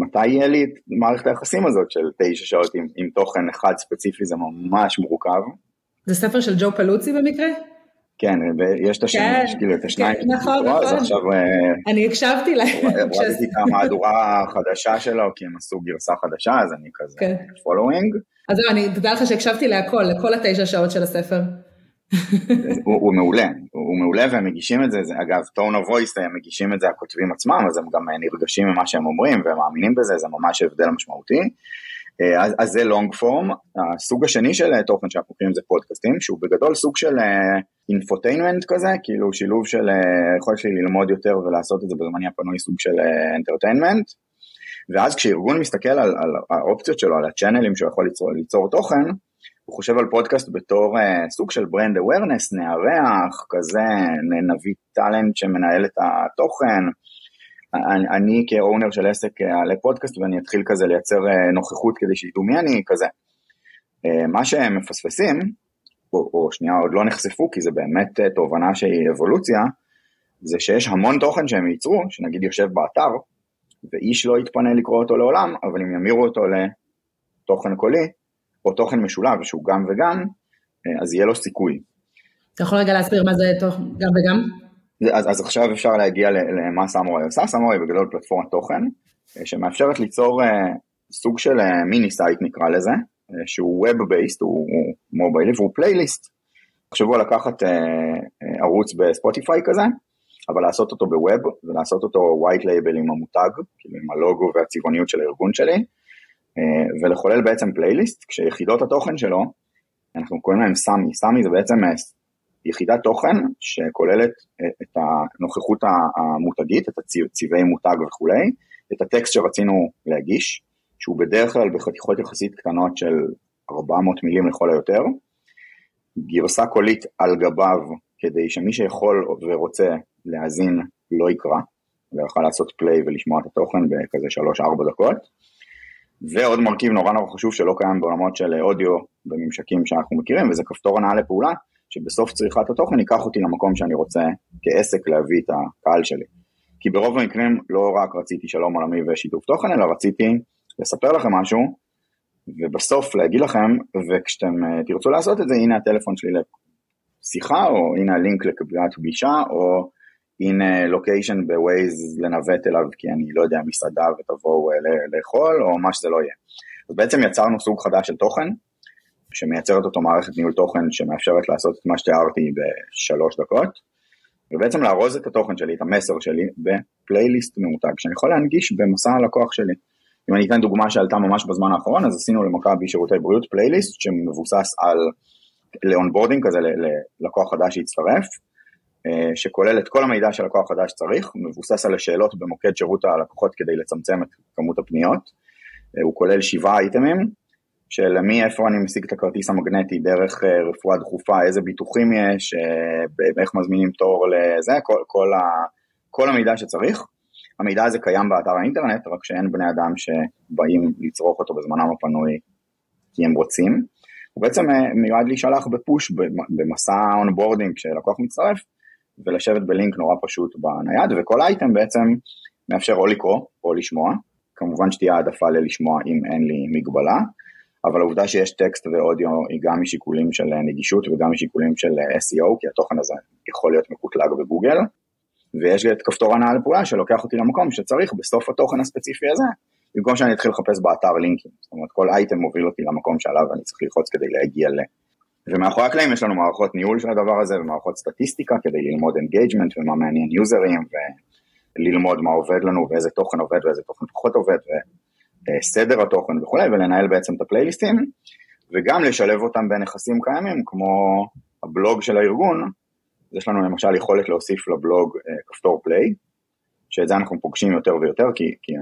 מתי יהיה לי את מערכת היחסים הזאת של 9 שעות עם, עם תוכן אחד ספציפי, זה ממש מורכב. זה ספר של ג'ו פוליצי במקרה? כן, ויש את השני, כן, כאילו את השניים, כן, נכון, נכון, אז עכשיו, אה, אני הקשבתי להם. הורדתי את המהדורה החדשה שלו, כי הם עשו גרסה חדשה, אז אני כזה following. אז זהו, אני, תדע לך שהקשבתי להכל, לכל התשע שעות של הספר. הוא, הוא מעולה, הוא מעולה והם מגישים את זה, זה אגב, tone of voice הם מגישים את זה הכותבים עצמם, אז הם גם נרגשים ממה שהם אומרים והם מאמינים בזה, זה ממש הבדל משמעותי. אה, אז, אז זה long form, הסוג השני של תוכן שאנחנו קוראים זה פודקאסטים, שהוא בגדול סוג של infotainment כזה, כאילו שילוב של אה, יכולת שלי ללמוד יותר ולעשות את זה בזמני הפנוי סוג של entertainment. אה, ואז כשארגון מסתכל על, על האופציות שלו, על ה channelים שהוא יכול ליצור, ליצור תוכן, הוא חושב על פודקאסט בתור אה, סוג של brand awareness, נארח, כזה, נביא talent שמנהל את התוכן. אני, אני כ owner של עסק אעלה פודקאסט ואני אתחיל כזה לייצר אה, נוכחות כדי שידעו מי אני, כזה. Uh, מה שהם מפספסים, או, או שנייה עוד לא נחשפו כי זה באמת תובנה שהיא אבולוציה, זה שיש המון תוכן שהם ייצרו, שנגיד יושב באתר, ואיש לא יתפנה לקרוא אותו לעולם, אבל אם ימירו אותו לתוכן קולי, או תוכן משולב שהוא גם וגם, אה, אז יהיה לו סיכוי. אתה יכול רגע להסביר מה זה גם וגם? אז, אז עכשיו אפשר להגיע למה סמוראי עושה, סמוראי בגדול פלטפורמת תוכן, אה, שמאפשרת ליצור אה, סוג של mini site נקרא לזה, שהוא Web based, הוא, הוא מוביילי והוא פלייליסט. תחשבו לקחת ערוץ בספוטיפיי כזה, אבל לעשות אותו ב web ולעשות אותו white label עם המותג, כאילו עם הלוגו והצבעוניות של הארגון שלי, אה, ולחולל בעצם פלייליסט, כשיחידות התוכן שלו, אנחנו קוראים להם סאמי, סאמי זה בעצם אה, יחידת תוכן שכוללת אה, את הנוכחות המותגית, את הצבעי מותג וכולי, את הטקסט שרצינו להגיש, שהוא בדרך כלל בחתיכות יחסית קטנות של 400 מילים לכל היותר, גרסה קולית על גביו כדי שמי שיכול ורוצה להאזין לא יקרא, ויוכל לעשות פליי ולשמוע את התוכן בכזה 3-4 דקות. ועוד מרכיב נורא נורא חשוב שלא קיים בעולמות של אודיו בממשקים שאנחנו מכירים, וזה כפתור הנעה לפעולה, שבסוף צריכת התוכן ייקח אותי למקום שאני רוצה כעסק להביא את הקהל שלי. כי ברוב המקרים לא רק רציתי שלום עולמי ושיתוף תוכן, אלא רציתי לספר לכם משהו, ובסוף להגיד לכם, וכשאתם אה, תרצו לעשות את זה, הנה הטלפון שלי לשיחה, או הנה הלינק לקבלת פגישה, או הנה לוקיישן בווייז לנווט אליו כי אני לא יודע מסעדה ותבואו אה, לאכול או מה שזה לא יהיה. אז בעצם יצרנו סוג חדש של תוכן שמייצרת אותו מערכת ניהול תוכן שמאפשרת לעשות את מה שתיארתי בשלוש דקות ובעצם לארוז את התוכן שלי, את המסר שלי, בפלייליסט ממותג, שאני יכול להנגיש במסע הלקוח שלי. אם אני אתן דוגמה שעלתה ממש בזמן האחרון, אז עשינו למכבי שירותי בריאות פלייליסט שמבוסס על, ל onboarding כזה, ללקוח חדש שהצטרף, אה, שכולל את כל המידע שלקוח חדש צריך, מבוסס על השאלות במוקד שירות הלקוחות כדי לצמצם את כמות הפניות, אה, הוא כולל שבעה אייטמים, של מי איפה אני משיג את הכרטיס המגנטי, דרך אה, רפואה דחופה, איזה ביטוחים יש, איך מזמינים תור לזה, כל, כל, ה, כל המידע שצריך. המידע הזה קיים באתר האינטרנט, רק שאין בני אדם שבאים לצרוך אותו בזמנם הפנוי כי הם רוצים. הוא בעצם מיועד להישלח ב push במסע onboarding כשלקוח מצטרף, ולשבת בלינק נורא פשוט בנייד, וכל אייטם בעצם מאפשר או לקרוא או לשמוע, כמובן שתהיה העדפה ללשמוע אם אין לי מגבלה, אבל העובדה שיש טקסט ואודיו היא גם משיקולים של נגישות וגם משיקולים של SEO, כי התוכן הזה יכול להיות מקוטלג בגוגל, ויש את כפתור הנעה לפעולה שלוקח אותי למקום שצריך בסוף התוכן הספציפי הזה, במקום שאני אתחיל לחפש באתר לינקים, זאת אומרת כל אייטם מוביל אותי למקום שעליו אני צריך ללחוץ כדי להגיע ל... ומאחורי הקלעים יש לנו מערכות ניהול של הדבר הזה ומערכות סטטיסטיקה כדי ללמוד engagement ומה מעניין יוזרים וללמוד מה עובד לנו ואיזה תוכן עובד ואיזה תוכן פחות עובד וסדר התוכן וכולי ולנהל בעצם את הפלייליסטים וגם לשלב אותם בנכסים קיימים כמו הבלוג של הארגון, יש לנו למשל יכולת להוסיף לבלוג אה, כפתור play, שאת זה אנחנו פוגשים יותר ויותר כי, כי אה,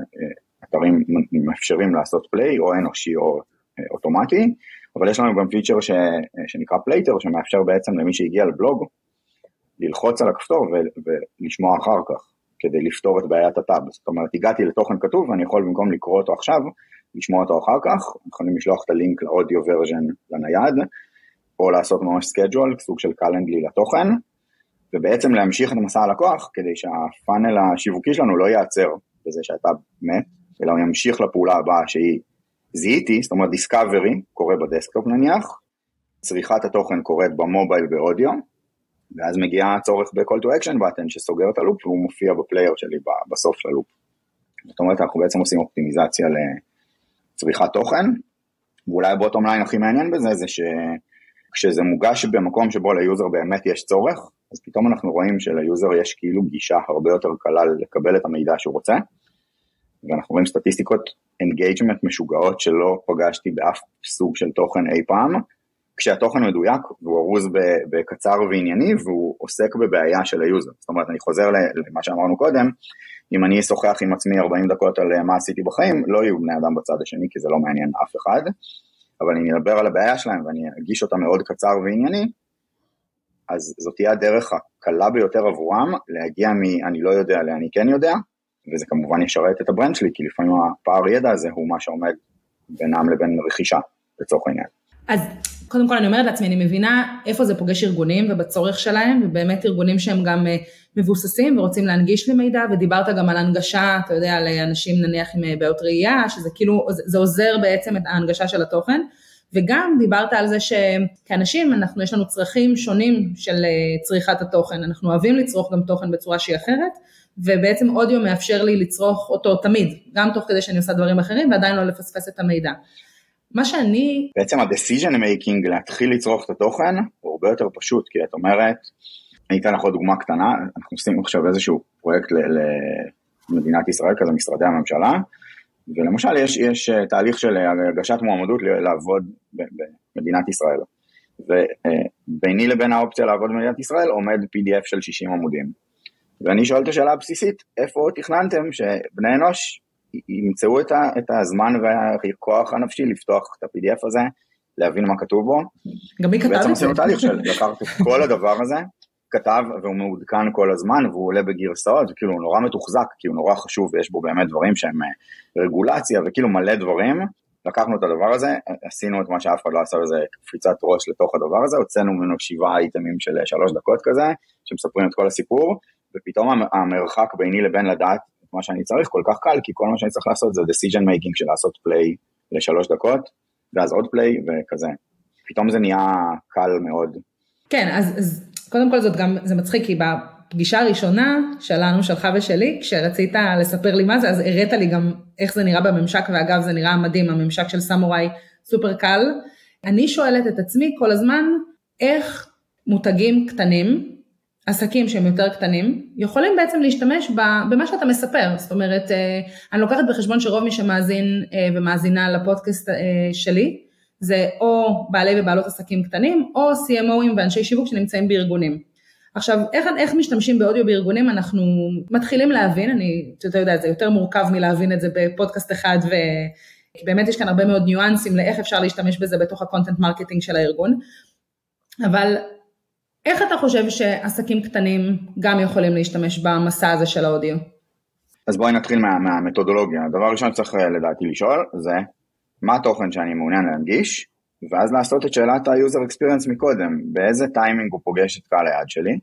אתרים מאפשרים לעשות play או אנושי או אה, אוטומטי. אבל יש לנו גם פיצ'ר ש, שנקרא play later, שמאפשר בעצם למי שהגיע לבלוג, ללחוץ על הכפתור ולשמוע אחר כך, כדי לפתור את בעיית הטאב. זאת אומרת, הגעתי לתוכן כתוב ואני יכול במקום לקרוא אותו עכשיו, לשמוע אותו אחר כך, יכולים לשלוח את הלינק ל audio version לנייד, או לעשות ממש schedule, סוג של Calendly לתוכן, ובעצם להמשיך את מסע הלקוח, כדי שה funnel השיווקי שלנו לא ייעצר בזה שאתה מת, אלא הוא ימשיך לפעולה הבאה שהיא זיהיתי, זאת אומרת discovery קורה ב desktop נניח, צריכת התוכן קורית במובייל באודיו, ואז מגיע הצורך ב-call to action button שסוגר את ה loop והוא מופיע ב player שלי בסוף של ה loop. זאת אומרת אנחנו בעצם עושים אופטימיזציה לצריכת תוכן, ואולי ה bottom line הכי מעניין בזה זה שכשזה מוגש במקום שבו ליוזר באמת יש צורך, אז פתאום אנחנו רואים שליוזר יש כאילו גישה הרבה יותר קלה לקבל את המידע שהוא רוצה, ואנחנו רואים סטטיסטיקות engagement משוגעות שלא פגשתי באף סוג של תוכן אי פעם, כשהתוכן מדויק והוא ארוז בקצר וענייני והוא עוסק בבעיה של היוזר. זאת אומרת, אני חוזר למה שאמרנו קודם, אם אני אשוחח עם עצמי 40 דקות על אה, מה עשיתי בחיים, לא יהיו בני אדם בצד השני כי זה לא מעניין אף אחד, אבל אני אדבר על הבעיה שלהם ואני אגיש אותה מאוד קצר וענייני, אז זאת תהיה הדרך הקלה ביותר עבורם להגיע מ- אני לא יודע לאני כן יודע, וזה כמובן ישרת את הברנד שלי, כי לפעמים הפער ידע הזה הוא מה שעומד בינם לבין רכישה, לצורך העניין. אז קודם כל אני אומרת לעצמי, אני מבינה איפה זה פוגש ארגונים ובצורך שלהם, ובאמת ארגונים שהם גם אה, מבוססים ורוצים להנגיש לי מידע, ודיברת גם על הנגשה, אתה יודע, לאנשים נניח עם אה, בעיות ראייה, שזה כאילו, זה עוזר בעצם את ההנגשה של התוכן. וגם דיברת על זה שכאנשים אנחנו, יש לנו צרכים שונים של אה, צריכת התוכן, אנחנו אוהבים לצרוך גם תוכן בצורה שהיא אחרת, ובעצם אודיו מאפשר לי לצרוך אותו תמיד, גם תוך כדי שאני עושה דברים אחרים ועדיין לא לפספס את המידע. מה שאני... בעצם ה-decision making להתחיל לצרוך את התוכן הוא הרבה יותר פשוט, כי את אומרת, אני אתן לך עוד דוגמה קטנה, אנחנו עושים עכשיו איזשהו פרויקט למדינת ישראל, כזה משרדי הממשלה, ולמשל יש, יש אה, תהליך של הגשת מועמדות לעבוד במדינת ישראל. וביני לבין האופציה לעבוד במדינת ישראל עומד PDF של 60 עמודים. ואני שואל את השאלה הבסיסית, איפה תכננתם שבני אנוש ימצאו את, ה, את הזמן והכוח הנפשי לפתוח את ה-PDF הזה, להבין מה כתוב בו. גם מי כתב את זה? בעצם עשינו תהליך של לקחת את כל הדבר הזה, כתב והוא מעודכן כל הזמן והוא עולה בגרסאות, וכאילו הוא נורא מתוחזק, כי הוא נורא חשוב ויש בו באמת דברים שהם אה, רגולציה וכאילו מלא דברים. לקחנו את הדבר הזה, עשינו את מה שאף אחד לא עשה בזה קפיצת ראש לתוך הדבר הזה, הוצאנו ממנו שבעה אייטמים של שלוש דקות כזה, שמספרים את כל הסיפור, ופתאום המרחק ביני לבין לדעת מה שאני צריך כל כך קל, כי כל מה שאני צריך לעשות זה decision making של לעשות play לשלוש דקות, ואז עוד play וכזה. פתאום זה נהיה קל מאוד. כן, אז, אז קודם כל זאת גם, זה מצחיק, כי בפגישה הראשונה שלנו, שלך ושלי, כשרצית לספר לי מה זה, אז הראת לי גם איך זה נראה בממשק, ואגב זה נראה מדהים, הממשק של סמוראי סופר קל. אני שואלת את עצמי כל הזמן, איך מותגים קטנים עסקים שהם יותר קטנים, יכולים בעצם להשתמש במה שאתה מספר, זאת אומרת, אה, אני לוקחת בחשבון שרוב מי שמאזין אה, ומאזינה לפודקאסט אה, שלי, זה או בעלי ובעלות עסקים קטנים, או CMOים ואנשי שיווק שנמצאים בארגונים. עכשיו, איך, איך משתמשים באודיו בארגונים, אנחנו מתחילים להבין, אני, אתה יודע, זה יותר מורכב מלהבין את זה בפודקאסט אחד, ו... כי באמת יש כאן הרבה מאוד ניואנסים לאיך אפשר להשתמש בזה בתוך ה content marketing של הארגון, אבל איך אתה חושב שעסקים קטנים גם יכולים להשתמש במסע הזה של האודיו? אז בואי נתחיל מה, מהמתודולוגיה. הדבר הראשון שצריך אה, לדעתי לשאול זה מה התוכן שאני מעוניין להנגיש, ואז לעשות את שאלת ה-user experience מקודם, באיזה טיימינג הוא פוגש את קהל היעד שלי,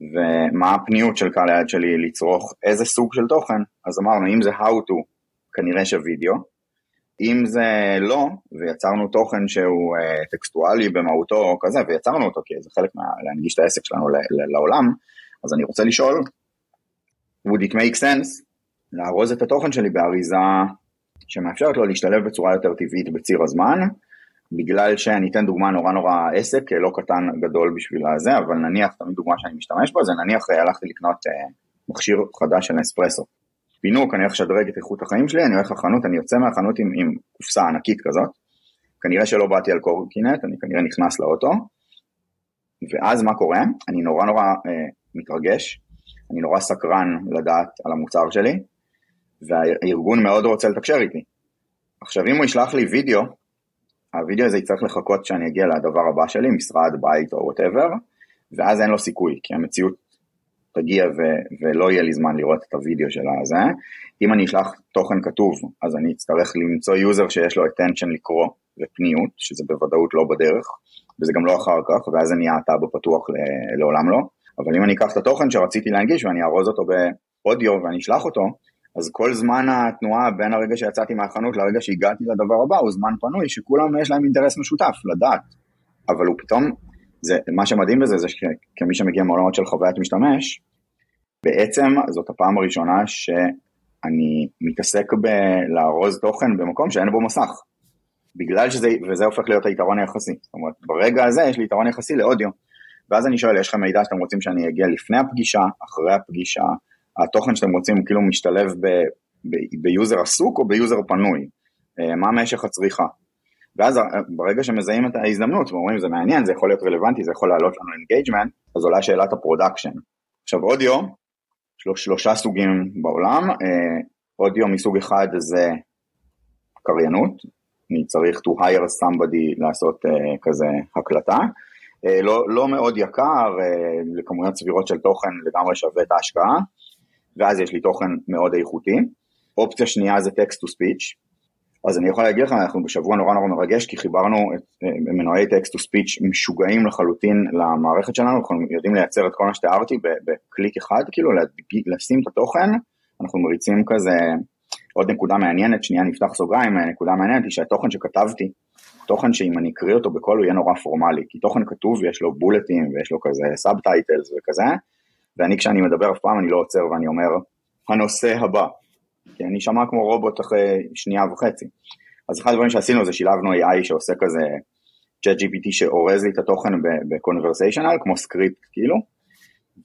ומה הפניות של קהל היעד שלי לצרוך איזה סוג של תוכן. אז אמרנו, אם זה how to, כנראה שווידאו, אם זה לא, ויצרנו תוכן שהוא uh, טקסטואלי במהותו או כזה, ויצרנו אותו כי זה חלק מלהנגיש את העסק שלנו לעולם, אז אני רוצה לשאול, would it make sense לארוז את התוכן שלי באריזה שמאפשרת לו להשתלב בצורה יותר טבעית בציר הזמן, בגלל שאני אתן דוגמה נורא נורא עסק, לא קטן גדול בשביל הזה, אבל נניח, תמיד דוגמה שאני משתמש בה, זה נניח אה, הלכתי לקנות uh, מכשיר חדש של אספרסו. פינוק, אני הולך לשדרג את איכות החיים שלי, אני הולך לחנות, אני יוצא מהחנות עם, עם קופסה ענקית כזאת, כנראה שלא באתי על קורקינט, אני כנראה נכנס לאוטו, ואז מה קורה? אני נורא נורא אה, מתרגש, אני נורא סקרן לדעת על המוצר שלי, והארגון מאוד רוצה לתקשר איתי. עכשיו אם הוא ישלח לי וידאו, הוידאו הזה יצטרך לחכות שאני אגיע לדבר הבא שלי, משרד, בית או whatever, ואז אין לו סיכוי, כי המציאות תגיע ו- ולא יהיה לי זמן לראות את הוידאו של הזה. אם אני אשלח תוכן כתוב, אז אני אצטרך למצוא יוזר שיש לו attention לקרוא ופניות, שזה בוודאות לא בדרך, וזה גם לא אחר כך, ואז זה נהיה טאב פתוח ל- לעולם לא. אבל אם אני אקח את התוכן שרציתי להנגיש ואני ארוז אותו באודיו ואני אשלח אותו, אז כל זמן התנועה בין הרגע שיצאתי מהחנות לרגע שהגעתי לדבר הבא הוא זמן פנוי שכולם יש להם אינטרס משותף, לדעת. אבל הוא פתאום זה, מה שמדהים בזה זה שכמי שמגיע מעולמות של חוויית משתמש, בעצם זאת הפעם הראשונה שאני מתעסק בלארוז תוכן במקום שאין בו מסך. בגלל שזה, וזה הופך להיות היתרון היחסי. זאת אומרת, ברגע הזה יש לי יתרון יחסי לאודיו. ואז אני שואל, יש לכם מידע שאתם רוצים שאני אגיע לפני הפגישה, אחרי הפגישה, התוכן שאתם רוצים כאילו משתלב ב, ביוזר עסוק או ביוזר פנוי? אה, מה משך הצריכה? ואז ברגע שמזהים את ההזדמנות ואומרים זה מעניין, זה יכול להיות רלוונטי, זה יכול לעלות לנו engagement, אז עולה שאלת ה production. עכשיו אודיו, יש לו שלושה סוגים בעולם, אה, אודיו מסוג אחד זה קריינות, אני צריך to hire somebody לעשות uh, כזה הקלטה, uh, לא, לא מאוד יקר, uh, לכמויות סבירות של תוכן לגמרי שווה את ההשקעה, ואז יש לי תוכן מאוד איכותי. אופציה שנייה זה text to speach, אז אני יכול להגיד לך, אנחנו בשבוע נורא נורא מרגש, כי חיברנו את אה, מנועי טקסט טו ספיץ' משוגעים לחלוטין למערכת שלנו, אנחנו יודעים לייצר את כל מה שתיארתי בקליק אחד, כאילו לשים את התוכן, אנחנו מריצים כזה, עוד נקודה מעניינת, שנייה נפתח סוגריים, נקודה מעניינת היא שהתוכן שכתבתי, תוכן שאם אני אקריא אותו בקול הוא יהיה נורא פורמלי, כי תוכן כתוב ויש לו בולטים ויש לו כזה sub וכזה, ואני כשאני מדבר אף פעם אני לא עוצר ואני אומר, הנושא הבא, כי אני אשמע כמו רובוט אחרי שנייה וחצי. אז אחד הדברים שעשינו זה שילבנו AI שעושה כזה chat GPT שאורז לי את התוכן ב-conversational, כמו סקריפט כאילו,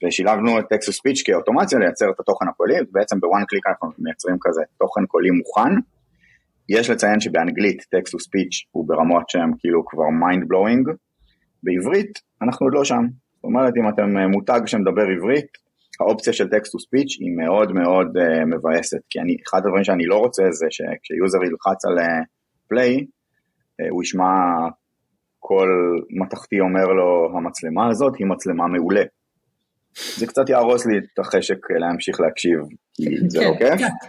ושילבנו את to speech כאוטומציה לייצר את התוכן הקולי, ובעצם ב one click אנחנו מייצרים כזה תוכן קולי מוכן. יש לציין שבאנגלית to speech הוא ברמות שהן כאילו כבר mind blowing, בעברית אנחנו עוד לא שם. זאת אומרת אם אתם מותג שמדבר עברית, האופציה של text to speech היא מאוד מאוד uh, מבאסת, כי אני, אחד הדברים שאני לא רוצה זה שכש user ילחץ על play, uh, uh, הוא ישמע קול מתכתי אומר לו המצלמה הזאת היא מצלמה מעולה. זה קצת יהרוס לי את החשק להמשיך להקשיב, כי זה לא כן, כיף. כן.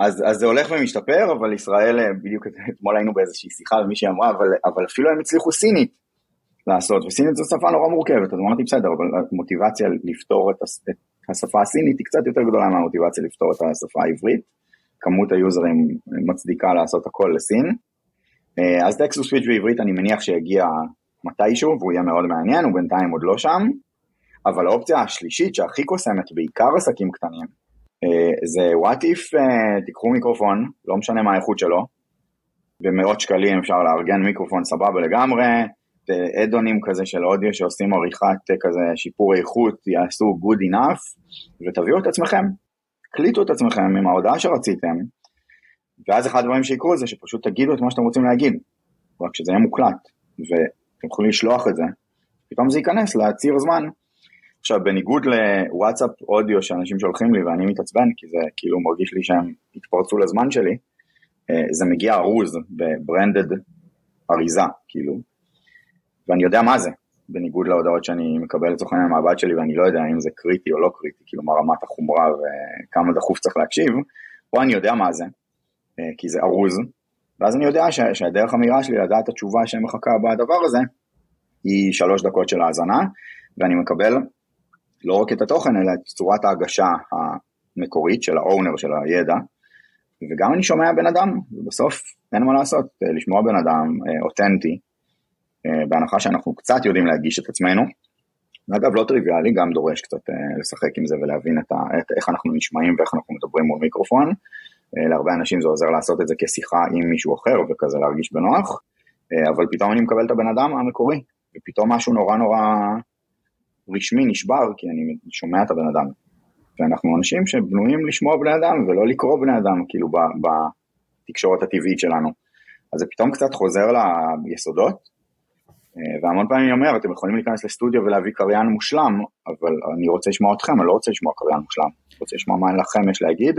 אז, אז זה הולך ומשתפר, אבל ישראל, בדיוק אתמול היינו באיזושהי שיחה ומישהי אמרה, אבל, אבל אפילו הם הצליחו סינית. לעשות, וסינית זו שפה נורא מורכבת, אז אמרתי בסדר, אבל המוטיבציה לפתור את השפה הסינית היא קצת יותר גדולה מהמוטיבציה לפתור את השפה העברית, כמות היוזרים מצדיקה לעשות הכל לסין, אה, אז טקסטוס סוויץ' בעברית אני מניח שיגיע מתישהו, והוא יהיה מאוד מעניין, הוא בינתיים עוד לא שם, אבל האופציה השלישית שהכי קוסמת, בעיקר עסקים קטנים, אה, זה what if אה, תיקחו מיקרופון, לא משנה מה האיכות שלו, במאות שקלים אפשר לארגן מיקרופון סבבה לגמרי, אדונים כזה של אודיו שעושים עריכת כזה שיפור איכות, יעשו good enough, ותביאו את עצמכם, קליטו את עצמכם עם ההודעה שרציתם, ואז אחד הדברים שיקרו זה שפשוט תגידו את מה שאתם רוצים להגיד, רק שזה יהיה מוקלט, ואתם יכולים לשלוח את זה, פתאום זה ייכנס לציר זמן. עכשיו בניגוד לוואטסאפ אודיו שאנשים שולחים לי ואני מתעצבן כי זה כאילו מרגיש לי שהם התפרצו לזמן שלי, אה, זה מגיע ארוז בברנדד אריזה כאילו, ואני יודע מה זה, בניגוד להודעות שאני מקבל לצורך העניין מהבת שלי ואני לא יודע אם זה קריטי או לא קריטי, כאילו מה רמת החומרה וכמה דחוף צריך להקשיב, פה אני יודע מה זה, אה, כי זה ארוז, ואז אני יודע ש, שהדרך המהירה שלי לדעת התשובה שמחכה בדבר הזה, היא שלוש דקות של האזנה, ואני מקבל לא רק את התוכן, אלא את צורת ההגשה המקורית של האונר של הידע, וגם אני שומע בן אדם, ובסוף אין מה לעשות, אה, לשמוע בן אדם אה, אותנטי, בהנחה שאנחנו קצת יודעים להגיש את עצמנו. אגב, לא טריוויאלי, גם דורש קצת לשחק עם זה ולהבין את ה, את, איך אנחנו נשמעים ואיך אנחנו מדברים מול מיקרופון. להרבה אנשים זה עוזר לעשות את זה כשיחה עם מישהו אחר וכזה להרגיש בנוח, אבל פתאום אני מקבל את הבן אדם המקורי, ופתאום משהו נורא נורא רשמי נשבר, כי אני שומע את הבן אדם. ואנחנו אנשים שבנויים לשמוע בני אדם ולא לקרוא בני אדם, כאילו בתקשורת הטבעית שלנו. אז זה פתאום קצת חוזר ליסודות, והמון פעמים אני אומר, אתם יכולים להיכנס לסטודיו ולהביא קריין מושלם, אבל אני רוצה לשמוע אתכם, אני לא רוצה לשמוע קריין מושלם, אני רוצה לשמוע מה לכם יש להגיד,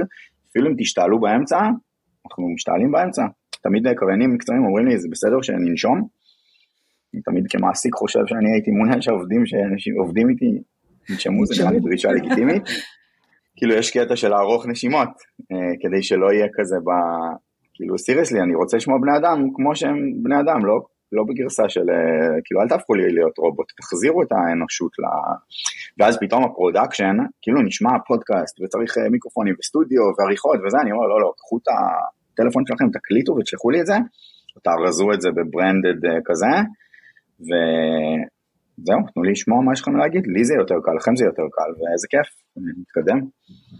אפילו אם תשתעלו באמצע, אנחנו משתעלים באמצע. תמיד קריינים מקצועיים אומרים לי, זה בסדר שננשום? אני תמיד כמעסיק חושב שאני הייתי מעוניין שהעובדים שאנשים עובדים איתי ינשמו, זה נראה לי דרישה לגיטימית. כאילו יש קטע של לערוך נשימות, אה, כדי שלא יהיה כזה ב... כאילו סיריוסלי, אני רוצה לשמוע בני אדם כמו שהם בני אדם, לא, לא בגרסה של, אה, כאילו אל תהפכו לי להיות רובוט, תחזירו את האנושות ל... ואז פתאום ה production, כאילו נשמע פודקאסט וצריך אה, מיקרופונים וסטודיו ועריכות וזה, אני אומר לא, לא, קחו את הטלפון שלכם, תקליטו ותשלחו לי את זה, תארזו את זה ב branded כזה, וזהו, תנו לי לשמוע מה יש לכם להגיד, לי זה יותר קל, לכם זה יותר קל, ואיזה כיף, נתקדם.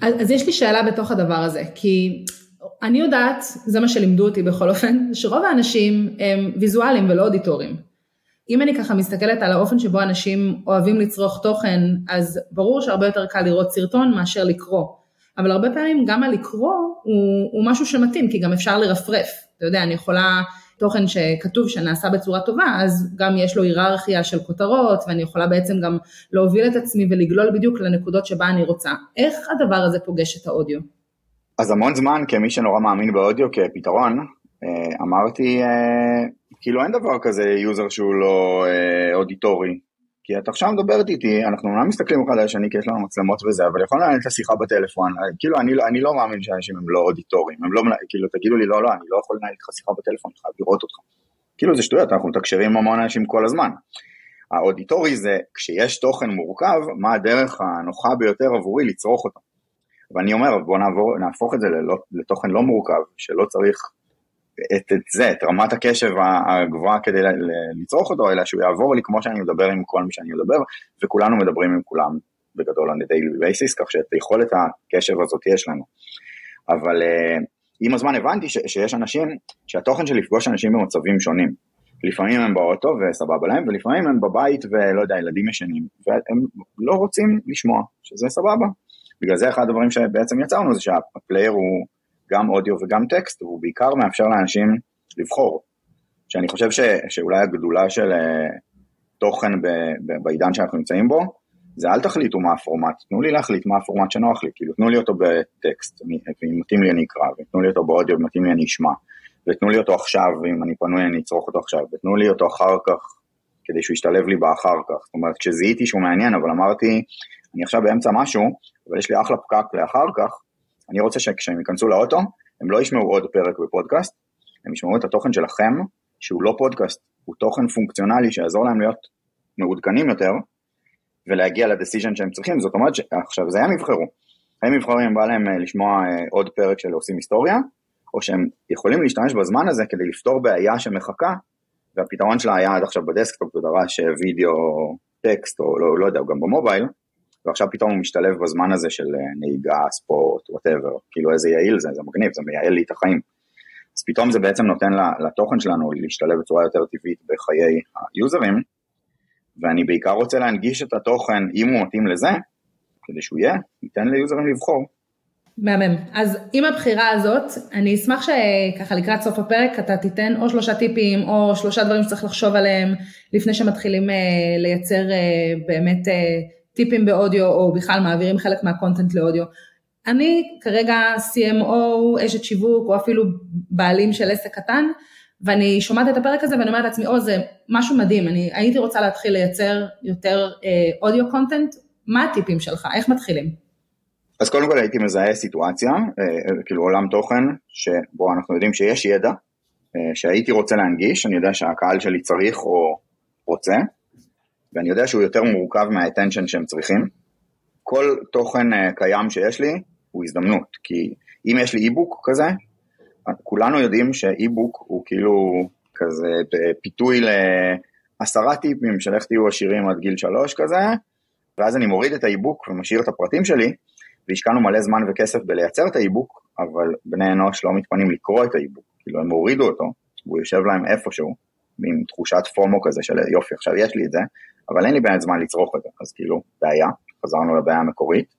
אז, אז יש לי שאלה בתוך הדבר הזה, כי אני יודעת, זה מה שלימדו אותי בכל אופן, שרוב האנשים הם ויזואליים ולא אודיטוריים. אם אני ככה מסתכלת על האופן שבו אנשים אוהבים לצרוך תוכן, אז ברור שהרבה יותר קל לראות סרטון מאשר לקרוא. אבל הרבה פעמים גם הלקרוא הוא, הוא משהו שמתאים, כי גם אפשר לרפרף. אתה יודע, אני יכולה תוכן שכתוב שנעשה בצורה טובה, אז גם יש לו היררכיה של כותרות, ואני יכולה בעצם גם להוביל את עצמי ולגלול בדיוק לנקודות שבה אני רוצה. איך הדבר הזה פוגש את האודיו? אז המון זמן, כמי שנורא מאמין באודיו כפתרון, אה, אמרתי, אה, כאילו אין דבר כזה user שהוא לא אה, אודיטורי. כי את עכשיו מדברת איתי, אנחנו אומנם מסתכלים אחד על השני כי יש לנו מצלמות וזה, אבל יכולנו לנהל את השיחה בטלפון, כאילו אני, לא, אני לא מאמין שאנשים הם לא אודיטוריים, הם לא, כאילו תגידו לי לא לא, אני לא יכול לנהל איתך שיחה בטלפון, אני חייב לראות אותך. כאילו זה שטויות, אנחנו מתקשרים המון אנשים כל הזמן. האודיטורי זה כשיש תוכן מורכב, מה הדרך הנוחה ביותר עבורי לצרוך אותו. ואני אומר בוא נעבור, נהפוך את זה לתוכן לא מורכב, שלא צריך את, את זה, את רמת הקשב הגבוהה כדי לצרוך אותו, אלא שהוא יעבור לי כמו שאני מדבר עם כל מי שאני מדבר, וכולנו מדברים עם כולם בגדול on a basis, כך שאת יכולת הקשב הזאת יש לנו. אבל uh, עם הזמן הבנתי ש, שיש אנשים, שהתוכן של לפגוש אנשים במצבים שונים. לפעמים הם באוטו וסבבה להם, ולפעמים הם בבית ולא יודע, ילדים ישנים, והם לא רוצים לשמוע, שזה סבבה. בגלל זה אחד הדברים שבעצם יצרנו זה שהפלייר הוא גם אודיו וגם טקסט, והוא בעיקר מאפשר לאנשים לבחור. שאני חושב ש, שאולי הגדולה של uh, תוכן ב, ב, בעידן שאנחנו נמצאים בו, זה אל תחליטו מה הפורמט, תנו לי להחליט מה הפורמט שנוח לי, כאילו תנו לי אותו בטקסט, אם מתאים לי אני אקרא, ותנו לי אותו באודיו, אם מתאים לי אני אשמע, ותנו לי אותו עכשיו, אם אני פנוי אני אצרוך אותו עכשיו, ותנו לי אותו אחר כך, כדי שהוא ישתלב לי באחר כך. זאת אומרת, כשזיהיתי שהוא מעניין, אבל אמרתי, אני עכשיו באמצע משהו, אבל יש לי אחלה פקק לאחר כך, אני רוצה שכשהם ייכנסו לאוטו, הם לא ישמעו עוד פרק בפודקאסט, הם ישמעו את התוכן שלכם, שהוא לא פודקאסט, הוא תוכן פונקציונלי שיעזור להם להיות מעודכנים יותר, ולהגיע לדסיז'ן שהם צריכים, זאת אומרת שעכשיו זה הם יבחרו, הם יבחרו אם בא להם אה, לשמוע אה, עוד פרק של עושים היסטוריה, או שהם יכולים להשתמש בזמן הזה כדי לפתור בעיה שמחכה, והפתרון שלה היה עד עכשיו ב desktop, בדרש וידאו, טקסט, או לא, לא יודע, גם ב mobile, ועכשיו פתאום הוא משתלב בזמן הזה של אה, נהיגה, ספורט, whatever, כאילו איזה יעיל זה, זה מגניב, זה מייעל לי את החיים. אז פתאום זה בעצם נותן לתוכן שלנו להשתלב בצורה יותר טבעית בחיי היוזרים, ואני בעיקר רוצה להנגיש את התוכן, אם הוא מתאים לזה, כדי שהוא יהיה, ניתן ליוזרים לבחור. מהמם. אז עם הבחירה הזאת, אני אשמח שככה לקראת סוף הפרק אתה תיתן או שלושה טיפים או שלושה דברים שצריך לחשוב עליהם לפני שמתחילים אה, לייצר אה, באמת טיפים באודיו או בכלל מעבירים חלק מהקונטנט לאודיו. אני כרגע CMO, אשת שיווק או אפילו בעלים של עסק קטן ואני שומעת את הפרק הזה ואני אומרת לעצמי, או זה משהו מדהים, אני הייתי רוצה להתחיל לייצר יותר אודיו קונטנט, מה הטיפים שלך, איך מתחילים? אז קודם כל הייתי מזהה סיטואציה, אה, כאילו עולם תוכן, שבו אנחנו יודעים שיש ידע, אה, שהייתי רוצה להנגיש, אני יודע שהקהל שלי צריך או רוצה, ואני יודע שהוא יותר מורכב מהאטנשן שהם צריכים. כל תוכן אה, קיים שיש לי הוא הזדמנות, כי אם יש לי אי-בוק כזה, כולנו יודעים שאי-בוק הוא כאילו כזה פיתוי לעשרה טיפים של איך תהיו עשירים עד גיל שלוש כזה, ואז אני מוריד את האי-בוק ומשאיר את הפרטים שלי, והשקענו מלא זמן וכסף בלייצר את האיבוק, אבל בני אנוש לא מתפנים לקרוא את האיבוק, כאילו הם הורידו אותו, והוא יושב להם איפשהו, עם תחושת FOMO כזה של יופי, עכשיו יש לי את זה, אבל אין לי באמת זמן לצרוך את זה, אז כאילו, בעיה, חזרנו לבעיה המקורית.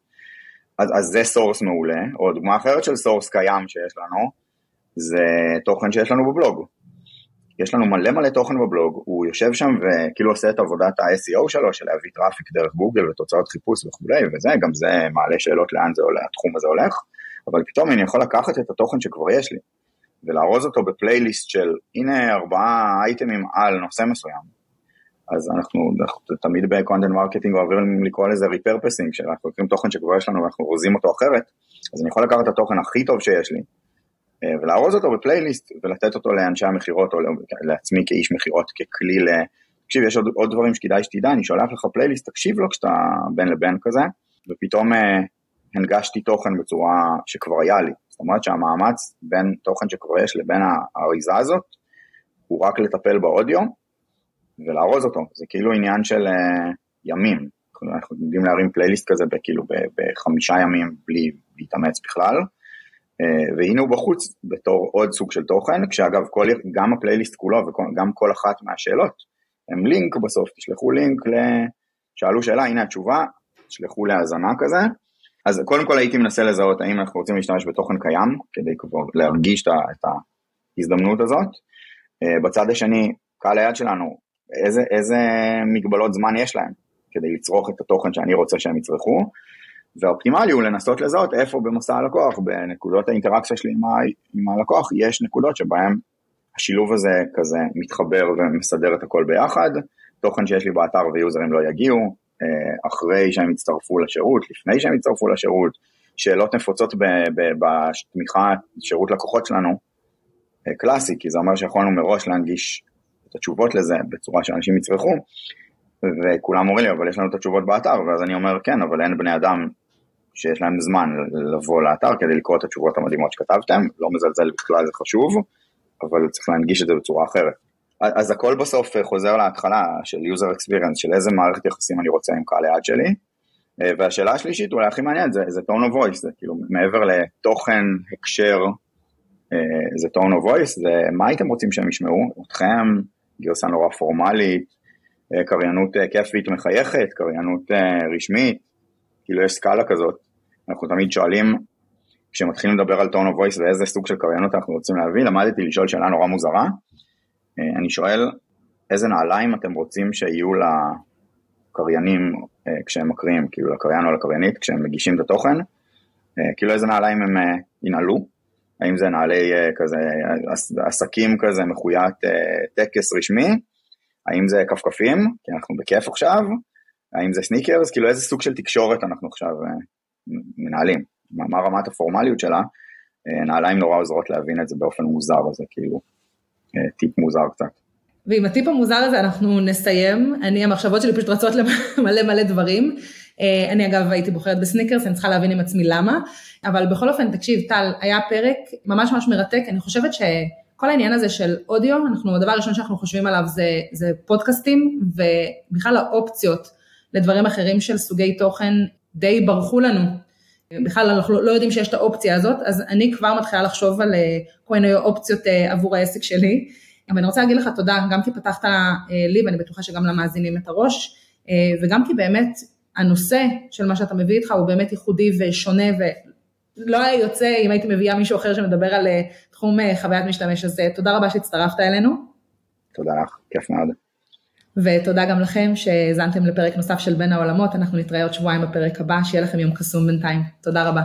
אז, אז זה source מעולה, או דוגמה אחרת של source קיים שיש לנו, זה תוכן שיש לנו בבלוג. יש לנו מלא מלא תוכן בבלוג, הוא יושב שם וכאילו עושה את עבודת ה-SEO שלו, של להביא traffic דרך גוגל ותוצאות חיפוש וכולי, וזה, גם זה מעלה שאלות לאן זה עולה, התחום הזה הולך, אבל פתאום אני יכול לקחת את התוכן שכבר יש לי, ולארוז אותו בפלייליסט של הנה ארבעה אייטמים על נושא מסוים. אז אנחנו, אנחנו תמיד ב content marketing אוהבים לקרוא לזה repurposing, שאנחנו לוקחים תוכן שכבר יש לנו ואנחנו אורזים אותו אחרת, אז אני יכול לקחת את התוכן הכי טוב שיש לי, אה, ולארוז אותו בפלייליסט ולתת אותו לאנשי המכירות או לעצמי כאיש מכירות ככלי ל... תקשיב, יש עוד, עוד דברים שכדאי שתדע, אני שולח לך פלייליסט, תקשיב לו כשאתה בין לבין כזה, ופתאום אה, הנגשתי תוכן בצורה שכבר היה לי. זאת אומרת שהמאמץ בין תוכן שכבר יש לבין האריזה הזאת, הוא רק לטפל באודיו ולארוז אותו, זה כאילו עניין של אה, ימים. אנחנו יודעים להרים פלייליסט כזה בכאילו בחמישה ימים בלי להתאמץ בכלל. אה, והנה הוא בחוץ בתור עוד סוג של תוכן, כשאגב כל, גם הפלייליסט כולו וגם כל אחת מהשאלות הם לינק בסוף, תשלחו לינק, ל... שאלו שאלה, הנה התשובה, תשלחו להאזנה כזה. אז קודם כל הייתי מנסה לזהות האם אנחנו רוצים להשתמש בתוכן קיים, כדי כבר להרגיש את ההזדמנות הזאת. אה, בצד השני, קהל היד שלנו, איזה, איזה מגבלות זמן יש להם כדי לצרוך את התוכן שאני רוצה שהם יצרכו. והאופטימלי הוא לנסות לזהות איפה במסע הלקוח, בנקודות האינטראקציה שלי עם, ה, עם הלקוח, יש נקודות שבהן השילוב הזה כזה מתחבר ומסדר את הכל ביחד, תוכן שיש לי באתר ויוזרים לא יגיעו, אה, אחרי שהם יצטרפו לשירות, לפני שהם יצטרפו לשירות, שאלות נפוצות בתמיכה, שירות לקוחות שלנו, אה, קלאסי, כי זה אומר שיכולנו מראש להנגיש את התשובות לזה בצורה שאנשים יצרכו, וכולם אומרים לי, אבל יש לנו את התשובות באתר, ואז אני אומר, כן, אבל אין בני אדם שיש להם זמן לבוא לאתר כדי לקרוא את התשובות המדהימות שכתבתם, לא מזלזל בכלל, זה חשוב, אבל צריך להנגיש את זה בצורה אחרת. אז הכל בסוף חוזר להתחלה של user experience, של איזה מערכת יחסים אני רוצה עם קהל היעד שלי. והשאלה השלישית, אולי הכי מעניינת, זה, זה tone of voice, זה כאילו מעבר לתוכן, הקשר, זה tone of voice, זה מה הייתם רוצים שהם ישמעו? אתכם, גרסה נורא פורמלית, קריינות כיפית מחייכת, קריינות רשמית, כאילו יש סקאלה כזאת, אנחנו תמיד שואלים, כשמתחילים לדבר על tone of voice ואיזה סוג של קריינות אנחנו רוצים להביא, למדתי לשאול שאלה נורא מוזרה, אה, אני שואל איזה נעליים אתם רוצים שיהיו לקריינים אה, כשהם מקריאים, כאילו לקריין או לקריינית, כשהם מגישים את התוכן, אה, כאילו איזה נעליים הם ינעלו, האם זה נעלי כזה עסקים כזה מחוייט טקס רשמי, האם זה כפכפים, כי אנחנו בכיף עכשיו, האם זה סניקרס, כאילו איזה סוג של תקשורת אנחנו עכשיו אה, מנהלים, מה, מה רמת הפורמליות שלה, אה, נעליים נורא עוזרות להבין את זה באופן מוזר, אז זה כאילו. אה, טיפ מוזר קצת. ועם הטיפ המוזר הזה אנחנו נסיים, אני המחשבות שלי פשוט רצות למלא מלא דברים, אני אגב הייתי בוחרת בסניקרס, אני צריכה להבין עם עצמי למה, אבל בכל אופן תקשיב טל, היה פרק ממש ממש מרתק, אני חושבת שכל העניין הזה של אודיו, אנחנו, הדבר הראשון שאנחנו חושבים עליו זה, זה פודקאסטים, ובכלל האופציות לדברים אחרים של סוגי תוכן די ברחו לנו. בכלל אנחנו לא יודעים שיש את האופציה הזאת, אז אני כבר מתחילה לחשוב על כל מיני אופציות עבור העסק שלי. אבל אני רוצה להגיד לך תודה, גם כי פתחת לי ואני בטוחה שגם למאזינים את הראש, וגם כי באמת הנושא של מה שאתה מביא איתך הוא באמת ייחודי ושונה ולא היה יוצא אם הייתי מביאה מישהו אחר שמדבר על תחום חוויית משתמש, אז תודה רבה שהצטרפת אלינו. תודה לך, כיף מאוד. ותודה גם לכם שהאזנתם לפרק נוסף של בין העולמות, אנחנו נתראה עוד שבועיים בפרק הבא, שיהיה לכם יום קסום בינתיים. תודה רבה.